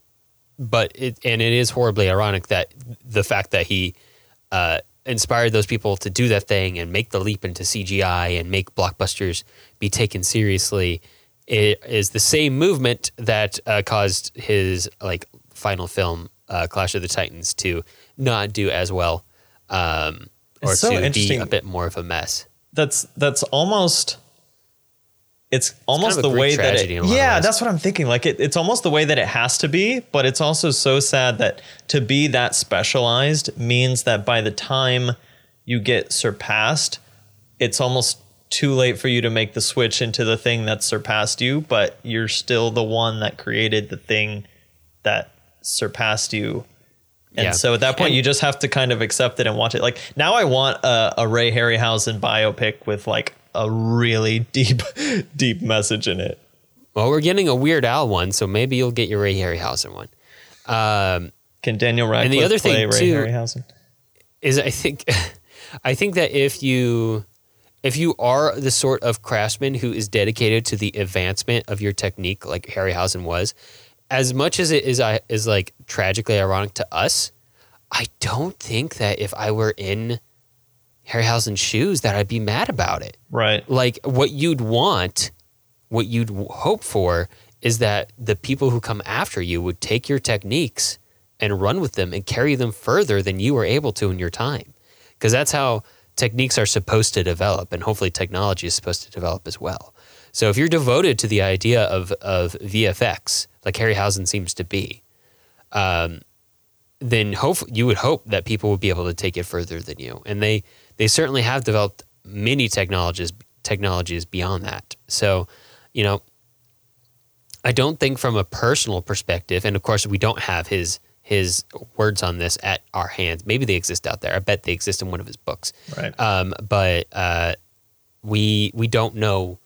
but it and it is horribly ironic that the fact that he uh, inspired those people to do that thing and make the leap into CGI and make blockbusters be taken seriously is the same movement that uh, caused his like final film uh, Clash of the Titans to not do as well. Um, or so to be a bit more of a mess. That's that's almost it's, it's almost kind of the way that it, yeah that's what i'm thinking like it, it's almost the way that it has to be but it's also so sad that to be that specialized means that by the time you get surpassed it's almost too late for you to make the switch into the thing that surpassed you but you're still the one that created the thing that surpassed you and yeah. so at that point, and, you just have to kind of accept it and watch it. Like now, I want a, a Ray Harryhausen biopic with like a really deep, deep message in it. Well, we're getting a Weird Al one, so maybe you'll get your Ray Harryhausen one. Um, Can Daniel Radcliffe and the other play thing Ray too Harryhausen? Is I think, I think that if you if you are the sort of craftsman who is dedicated to the advancement of your technique, like Harryhausen was, as much as it is I is like tragically ironic to us, I don't think that if I were in Harryhausen's shoes that I'd be mad about it. Right. Like what you'd want, what you'd hope for is that the people who come after you would take your techniques and run with them and carry them further than you were able to in your time. Because that's how techniques are supposed to develop, and hopefully technology is supposed to develop as well. So if you're devoted to the idea of, of VFX, like Harryhausen seems to be, um, then hope you would hope that people would be able to take it further than you. And they they certainly have developed many technologies technologies beyond that. So, you know, I don't think from a personal perspective, and of course we don't have his his words on this at our hands. Maybe they exist out there. I bet they exist in one of his books. Right. Um, but uh, we we don't know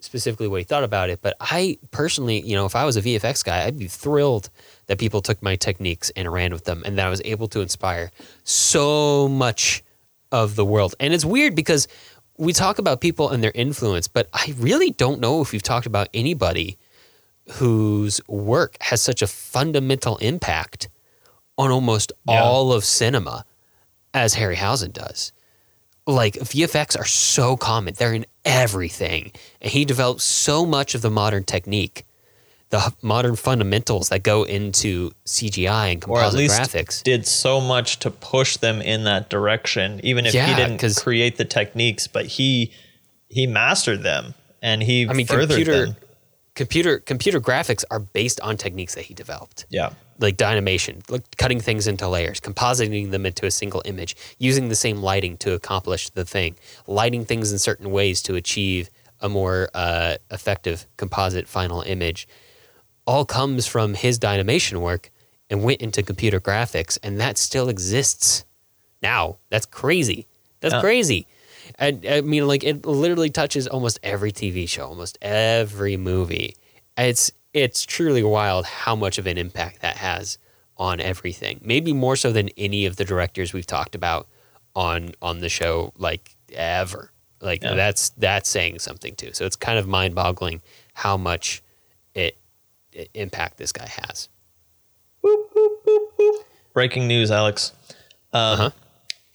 specifically what he thought about it. But I personally, you know, if I was a VFX guy, I'd be thrilled that people took my techniques and ran with them, and that I was able to inspire so much of the world. And it's weird because we talk about people and their influence, but I really don't know if we've talked about anybody whose work has such a fundamental impact on almost Yeah. all of cinema as Harryhausen does. Like VFX are so common, they're in everything. And he developed so much of the modern technique, the modern fundamentals that go into CGI and or at composite least graphics. did so much to push them in that direction even if he didn't create the techniques but he he mastered them and he I mean, furthered computer them computer computer graphics are based on techniques that he developed. yeah like dynamation, like cutting things into layers, compositing them into a single image, using the same lighting to accomplish the thing, lighting things in certain ways to achieve a more uh, effective composite final image, all comes from his dynamation work and went into computer graphics, and that still exists now. That's crazy. That's Yeah. crazy. I, I mean, like it literally touches almost every TV show, almost every movie. It's it's truly wild how much of an impact that has on everything. Maybe more so than any of the directors we've talked about on on the show, like ever. Like Yeah. that's that's saying something too. So it's kind of mind boggling how much it, it impact this guy has. breaking news alex um, Uh-huh.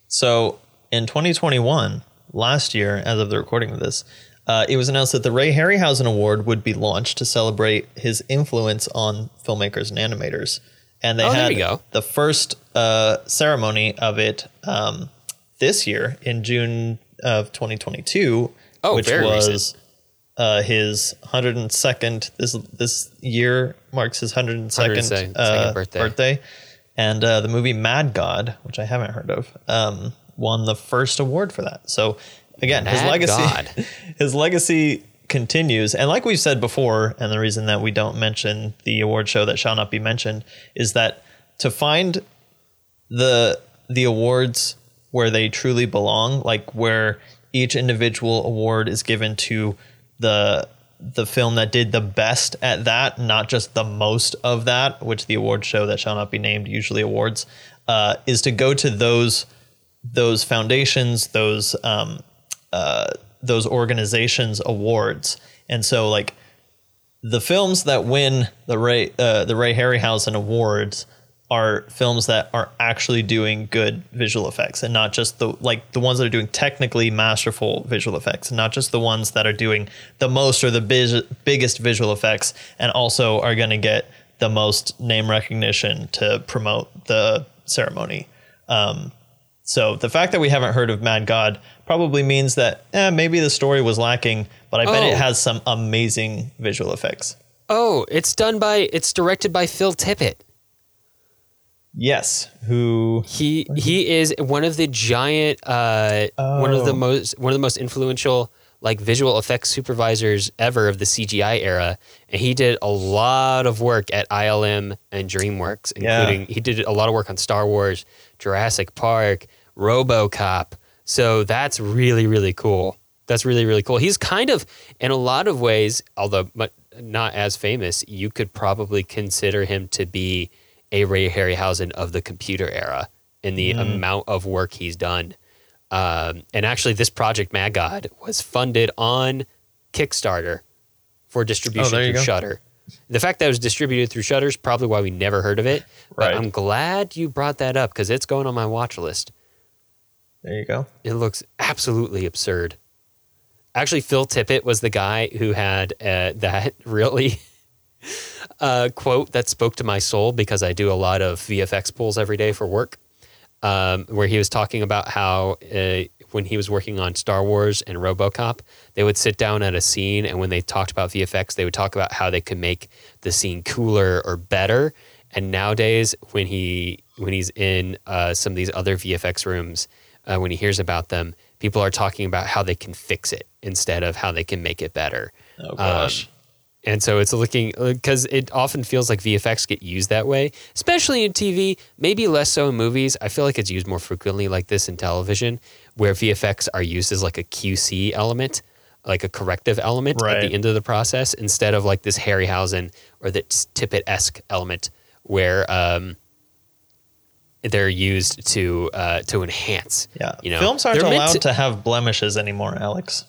so in 2021 last year as of the recording of this uh, it was announced that the ray harryhausen award would be launched to celebrate his influence on filmmakers and animators. And they Oh, had the first uh, ceremony of it um, this year in june of 2022 Oh, which was uh, his 102nd this this year marks his 102nd, 102nd uh, birthday. birthday. And uh, the movie Mad God, which I haven't heard of, um, won the first award for that. So again, his legacy, God. his legacy continues. And like we've said before, and the reason that we don't mention the award show that shall not be mentioned is that to find the the awards where they truly belong, like where each individual award is given to the the film that did the best at that, not just the most of that, which the award show that shall not be named usually awards, uh, is to go to those those foundations, those um, uh, those organizations awards, and so like the films that win the Ray uh, the Ray Harryhausen awards are films that are actually doing good visual effects and not just the like the ones that are doing technically masterful visual effects and not just the ones that are doing the most or the biz- biggest visual effects and also are going to get the most name recognition to promote the ceremony. Um, so the fact that we haven't heard of Mad God probably means that eh, maybe the story was lacking, but I bet Oh. it has some amazing visual effects. Oh, it's done by it's directed by Phil Tippett. Yes, who He he is one of the giant uh one of the Oh. most one of the most influential like visual effects supervisors ever of the CGI era and he did a lot of work at ILM and DreamWorks Yeah. including he did a lot of work on Star Wars, Jurassic Park, RoboCop. So that's really really cool. That's really really cool. He's kind of in a lot of ways although not as famous, you could probably consider him to be a Ray Harryhausen of the computer era in the Mm-hmm. amount of work he's done. Um, and actually, this project Mad God was funded on Kickstarter for distribution Oh, through go. Shudder. The fact that it was distributed through Shudder is probably why we never heard of it. But Right. I'm glad you brought that up because it's going on my watch list. There you go. It looks absolutely absurd. Actually, Phil Tippett was the guy who had uh, that really uh, quote that spoke to my soul because I do a lot of VFX pulls every day for work. Um, where he was talking about how uh, when he was working on Star Wars and RoboCop, they would sit down at a scene, and when they talked about VFX, they would talk about how they could make the scene cooler or better. And nowadays, when he when he's in uh, some of these other VFX rooms, uh, when he hears about them, people are talking about how they can fix it instead of how they can make it better. Oh gosh. Um, and so it's looking because it often feels like VFX get used that way, especially in TV. Maybe less so in movies. I feel like it's used more frequently like this in television, where VFX are used as like a QC element, like a corrective element Right. at the end of the process, instead of like this Harryhausen or this Tippett esque element where um, they're used to uh, to enhance. Yeah. you know, Films aren't They're allowed to- to have blemishes anymore, Alex.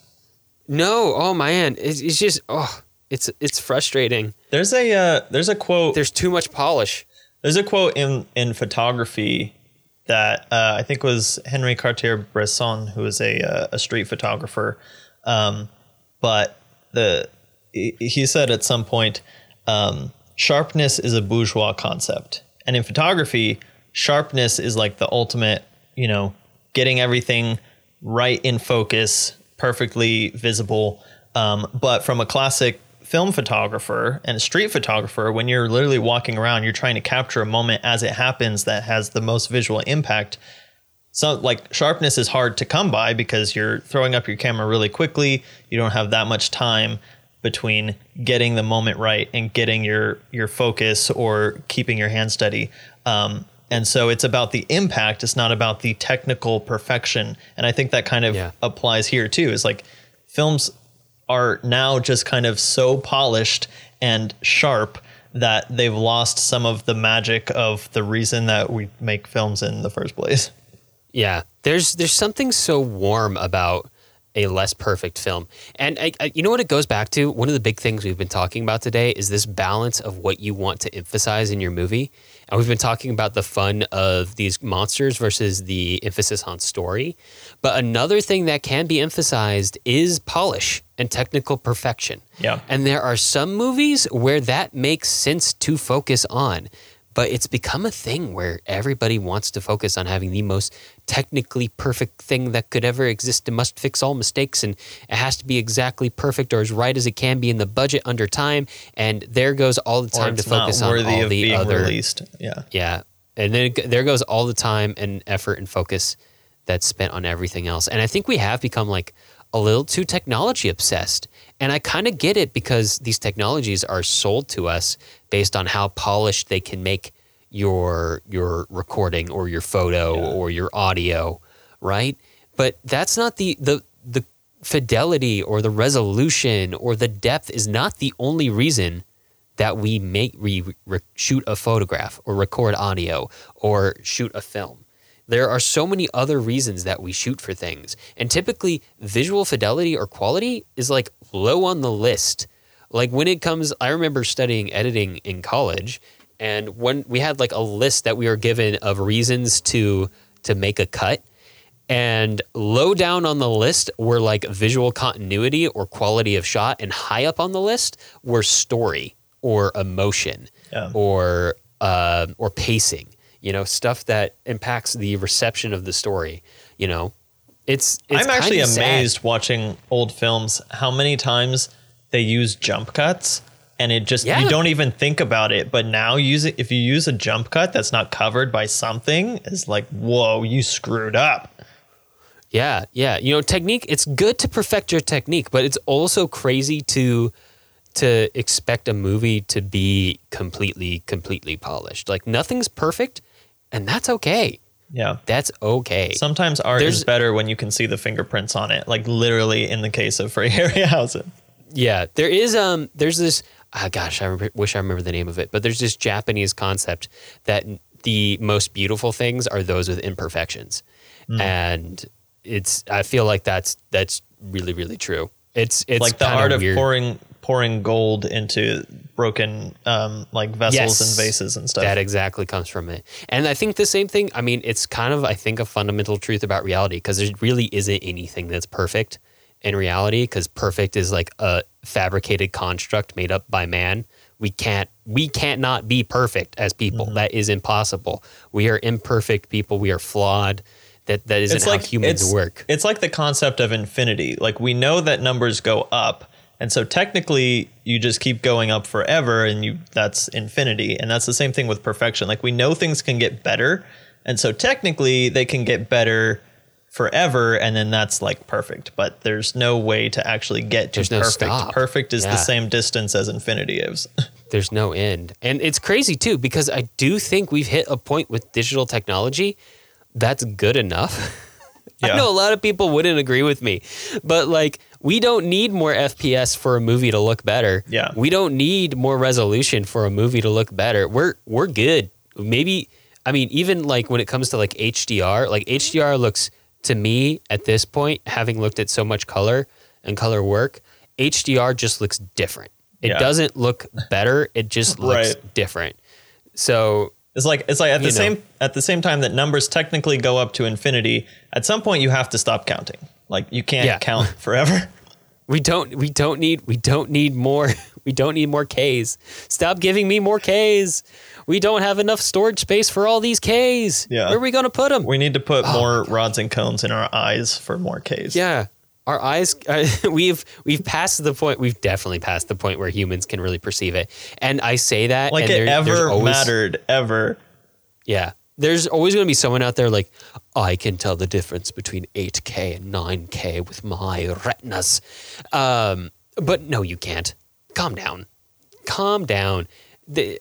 No, oh man, it's, it's just oh, it's it's frustrating. There's a uh, there's a quote There's too much polish. There's a quote in in photography that uh, I think was Henri Cartier-Bresson, who was a uh, a street photographer. Um, but the he he said at some point, um, sharpness is a bourgeois concept, and in photography, sharpness is like the ultimate. You know, getting everything right in focus, perfectly visible. Um, but from a classic film photographer and a street photographer, when you're literally walking around, you're trying to capture a moment as it happens that has the most visual impact. So, like, sharpness is hard to come by because you're throwing up your camera really quickly. You don't have that much time between getting the moment right and getting your your focus or keeping your hand steady. Um, and so it's about the impact. It's not about the technical perfection. And I think that kind of Yeah. applies here too. Is like films are now just kind of so polished and sharp that they've lost some of the magic of the reason that we make films in the first place. Yeah, there's there's something so warm about a less perfect film, and I, I, you know what it goes back to. One of the big things we've been talking about today is this balance of what you want to emphasize in your movie, and we've been talking about the fun of these monsters versus the emphasis on story. But another thing that can be emphasized is polish and technical perfection. Yeah. And there are some movies where that makes sense to focus on, but it's become a thing where everybody wants to focus on having the most technically perfect thing that could ever exist and must fix all mistakes and it has to be exactly perfect or as right as it can be in the budget under time and there goes all the time to focus on all of the being other released. Yeah. yeah. And then there goes all the time and effort and focus that's spent on everything else. And I think we have become like a little too technology obsessed. And I kind of get it because these technologies are sold to us based on how polished they can make your your recording or your photo or your audio, right? But that's not the the the fidelity or the resolution or the depth is not the only reason that we make we re- shoot a photograph or record audio or shoot a film. There are so many other reasons that we shoot for things. And typically visual fidelity or quality is like low on the list. Like when it comes I remember studying editing in college and when we had like a list that we were given of reasons to to make a cut and low down on the list were like visual continuity or quality of shot, and high up on the list were story or emotion Yeah. or uh, or pacing. You know, stuff that impacts the reception of the story. You know, it's, it's I'm actually kinda sad. amazed watching old films how many times they use jump cuts and it just Yeah. you don't even think about it but now use it if you use a jump cut that's not covered by something it's like whoa you screwed up Yeah, yeah. You know, technique. It's good to perfect your technique, but it's also crazy to to expect a movie to be completely, completely polished. Like nothing's perfect, and that's okay. yeah That's okay. sometimes art There's- is better when you can see the fingerprints on it like literally in the case of Ray Harryhausen Yeah, there is um there's this ah gosh, I remember, wish I remember the name of it, but there's this Japanese concept that the most beautiful things are those with imperfections. Hmm. And it's I feel like that's that's really really true. It's it's like the art of weird. pouring pouring gold into broken um like vessels Yes. and vases and stuff That exactly comes from it. And I think the same thing, I mean, it's kind of, I think, a fundamental truth about reality because there really isn't anything that's perfect in reality because perfect is like a fabricated construct made up by man We can't we can't not be perfect as people. Mm-hmm. That is impossible. We are imperfect people. We are flawed. That that isn't how humans it's, work. It's like the concept of infinity. Like we know that numbers go up, and so technically you just keep going up forever, and you that's infinity. And that's the same thing with perfection. Like we know things can get better, and so technically they can get better forever, and then that's like perfect. But there's no way to actually get to There's perfect. stop. Perfect is Yeah. the same distance as infinity is. There's no end. And it's crazy too, because I do think we've hit a point with digital technology that's good enough. I know a lot of people wouldn't agree with me, but like we don't need more FPS for a movie to look better. Yeah. We don't need more resolution for a movie to look better. We're we're good. Maybe I mean even like when it comes to like HDR, like mm-hmm. HDR looks to me at this point having looked at so much color and color work, HDR just looks different. It Yeah. doesn't look better, it just looks Right. different. So It's like it's like at the know. same at the same time that numbers technically go up to infinity. At some point, you have to stop counting. Like you can't Yeah. count forever. We don't we don't need we don't need more we don't need more Ks. Stop giving me more Ks. We don't have enough storage space for all these Ks. Yeah. Where are we gonna put them? We need to put more rods and cones in our eyes for more Ks. yeah. Our eyes uh, we've we've passed the point we've definitely passed the point where humans can really perceive it. And I say that like and it there- ever always- mattered ever. Yeah. There's always going to be someone out there like, I can tell the difference between 8K and 9K with my retinas. Um, but no, you can't. Calm down. Calm down. The,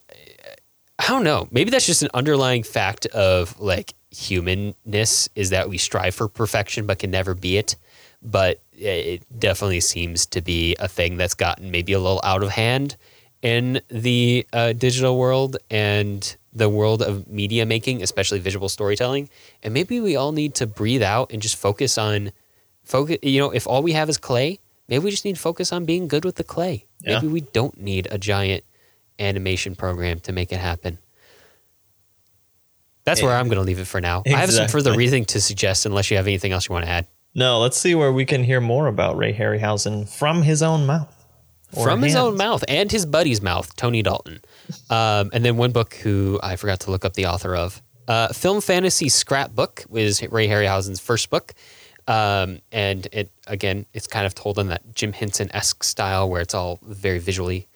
I don't know. Maybe that's just an underlying fact of like humanness is that we strive for perfection but can never be it. But it definitely seems to be a thing that's gotten maybe a little out of hand in the uh, digital world and the world of media making, especially visual storytelling. And maybe we all need to breathe out and just focus on focus. You know, if all we have is clay, maybe we just need to focus on being good with the clay. Yeah. Maybe we don't need a giant animation program to make it happen. That's where I'm going to leave it for now. I have some further Exactly. reasoning to suggest, unless you have anything else you want to add. No, let's see where we can hear more about Ray Harryhausen from his own mouth. From his own mouth and his buddy's mouth, Tony Dalton. Um, and then one book who I forgot to look up the author of. Uh, Film Fantasy Scrapbook was Ray Harryhausen's first book. Um, and it again, it's kind of told in that Jim Henson esque style where it's all very visually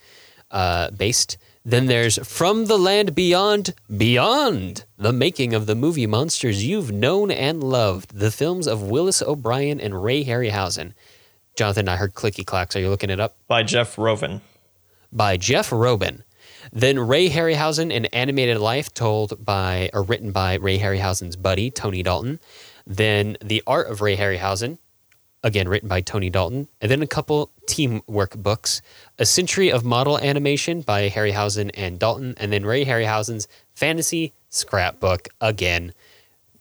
uh, based. Then there's From the Land Beyond, Beyond, the making of the movie monsters you've known and loved, the films of Willis O'Brien and Ray Harryhausen. Jonathan, I heard clicky clacks. Are you looking it up? by Jeff Rovin. by Jeff Rovin. Then Ray Harryhausen, An Animated Life, told by or written by Ray Harryhausen's buddy Tony Dalton. Then The Art of Ray Harryhausen, again written by Tony Dalton. And then a couple teamwork books: A Century of Model Animation by Harryhausen and Dalton, and then Ray Harryhausen's Fantasy Scrapbook again,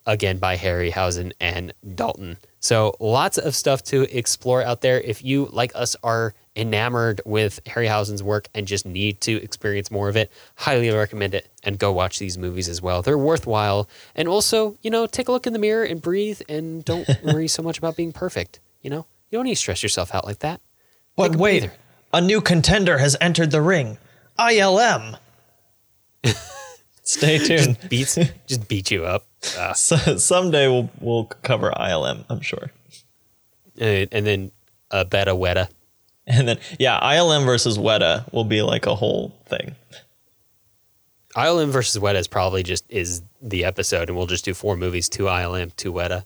again by Harryhausen and Dalton. So lots of stuff to explore out there. If you, like us, are enamored with Harryhausen's work and just need to experience more of it, highly recommend it and go watch these movies as well. They're worthwhile. And also, you know, take a look in the mirror and breathe and don't worry so much about being perfect. You know, you don't need to stress yourself out like that. But wait, breather. a new contender has entered the ring. ILM. Stay tuned. Beats just beat you up. Uh, So, someday we'll we'll cover ILM, I'm sure. and, and then uh, Beta Weta. And then yeah, ILM versus Weta will be like a whole thing. ILM versus Weta is probably just is the episode, and we'll just do four movies: two ILM, two Weta.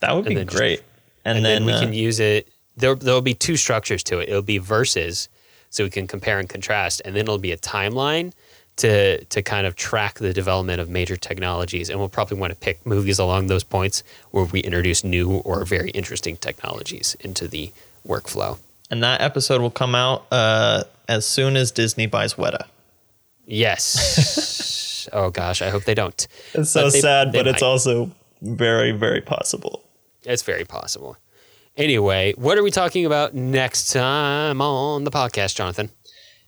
That would And be then just- great. and, and then, then, we uh, can use it. There, there'll be two structures to it. It'll be verses, so we can compare and contrast, and then it'll be a timeline to to kind of track the development of major technologies. And we'll probably want to pick movies along those points where we introduce new or very interesting technologies into the workflow. and that episode will come out uh, as soon as Disney buys Weta. Yes. oh gosh, I hope they don't. It's so But they- sad, they but it's also very, very possible. It's very possible. Anyway, what are we talking about next time on the podcast, Jonathan?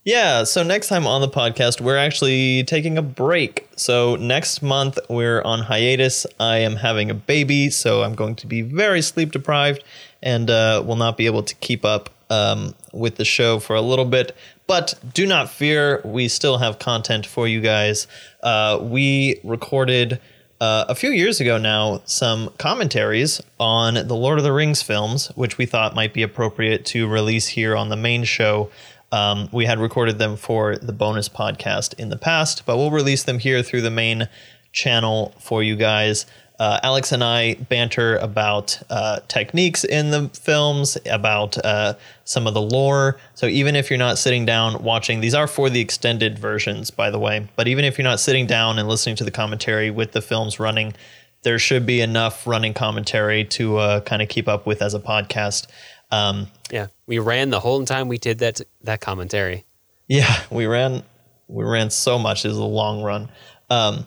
Yeah, so next time on the podcast, we're actually taking a break. So next month, we're on hiatus. I am having a baby, so I'm going to be very sleep deprived and uh, will not be able to keep up um, with the show for a little bit. But do not fear, we still have content for you guys. Uh, we recorded uh, a few years ago now some commentaries on the Lord of the Rings films, which we thought might be appropriate to release here on the main show. Um, we had recorded them for the bonus podcast in the past, but we'll release them here through the main channel for you guys. Uh, Alex and I banter about uh, techniques in the films, about uh, some of the lore. So even if you're not sitting down watching, these are for the extended versions, by the way. But even if you're not sitting down and listening to the commentary with the films running, there should be enough running commentary to uh, kind of keep up with as a podcast. Um, yeah, we ran the whole time we did that that commentary. Yeah, we ran we ran so much. It was a long run. Um,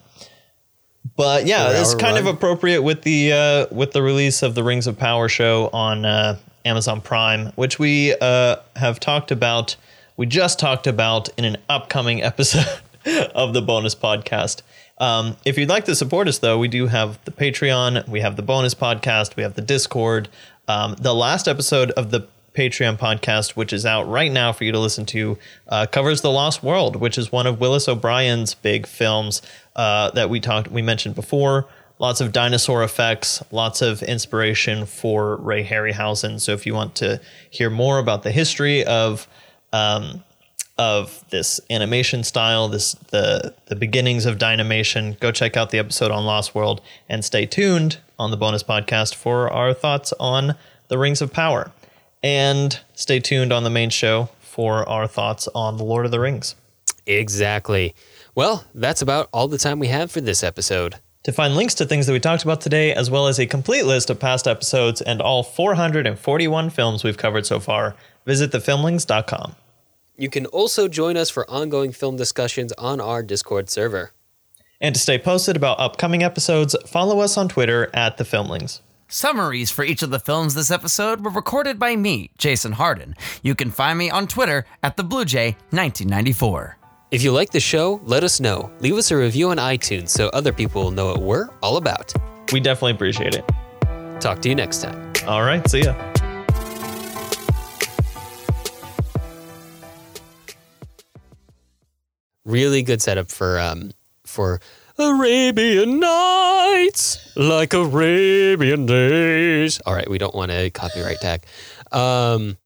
but yeah, it's kind run. of appropriate with the uh, with the release of the Rings of Power show on uh, Amazon Prime, which we uh, have talked about. We just talked about in an upcoming episode of the bonus podcast. Um, if you'd like to support us, though, we do have the Patreon, we have the bonus podcast, we have the Discord. Um, the last episode of the Patreon podcast, which is out right now for you to listen to, uh, covers The Lost World, which is one of Willis O'Brien's big films uh, that we talked we mentioned before. Lots of dinosaur effects, lots of inspiration for Ray Harryhausen. So if you want to hear more about the history of um, of this animation style, this the the beginnings of Dynamation, go check out the episode on Lost World and stay tuned on the bonus podcast for our thoughts on the Rings of Power. And stay tuned on the main show for our thoughts on The Lord of the Rings. Exactly. Well, that's about all the time we have for this episode. To find links to things that we talked about today, as well as a complete list of past episodes and all 441 films we've covered so far, visit thefilmlings.com. You can also join us for ongoing film discussions on our Discord server. And to stay posted about upcoming episodes, follow us on Twitter at The Filmlings. Summaries for each of the films this episode were recorded by me, Jason Harden. You can find me on Twitter at the TheBlueJay1994. If you like the show, let us know. Leave us a review on iTunes so other people will know what we're all about. We definitely appreciate it. Talk to you next time. All right, see ya. Really good setup for um for Arabian Nights, like Arabian days. All right, we don't want a copyright tag. Um,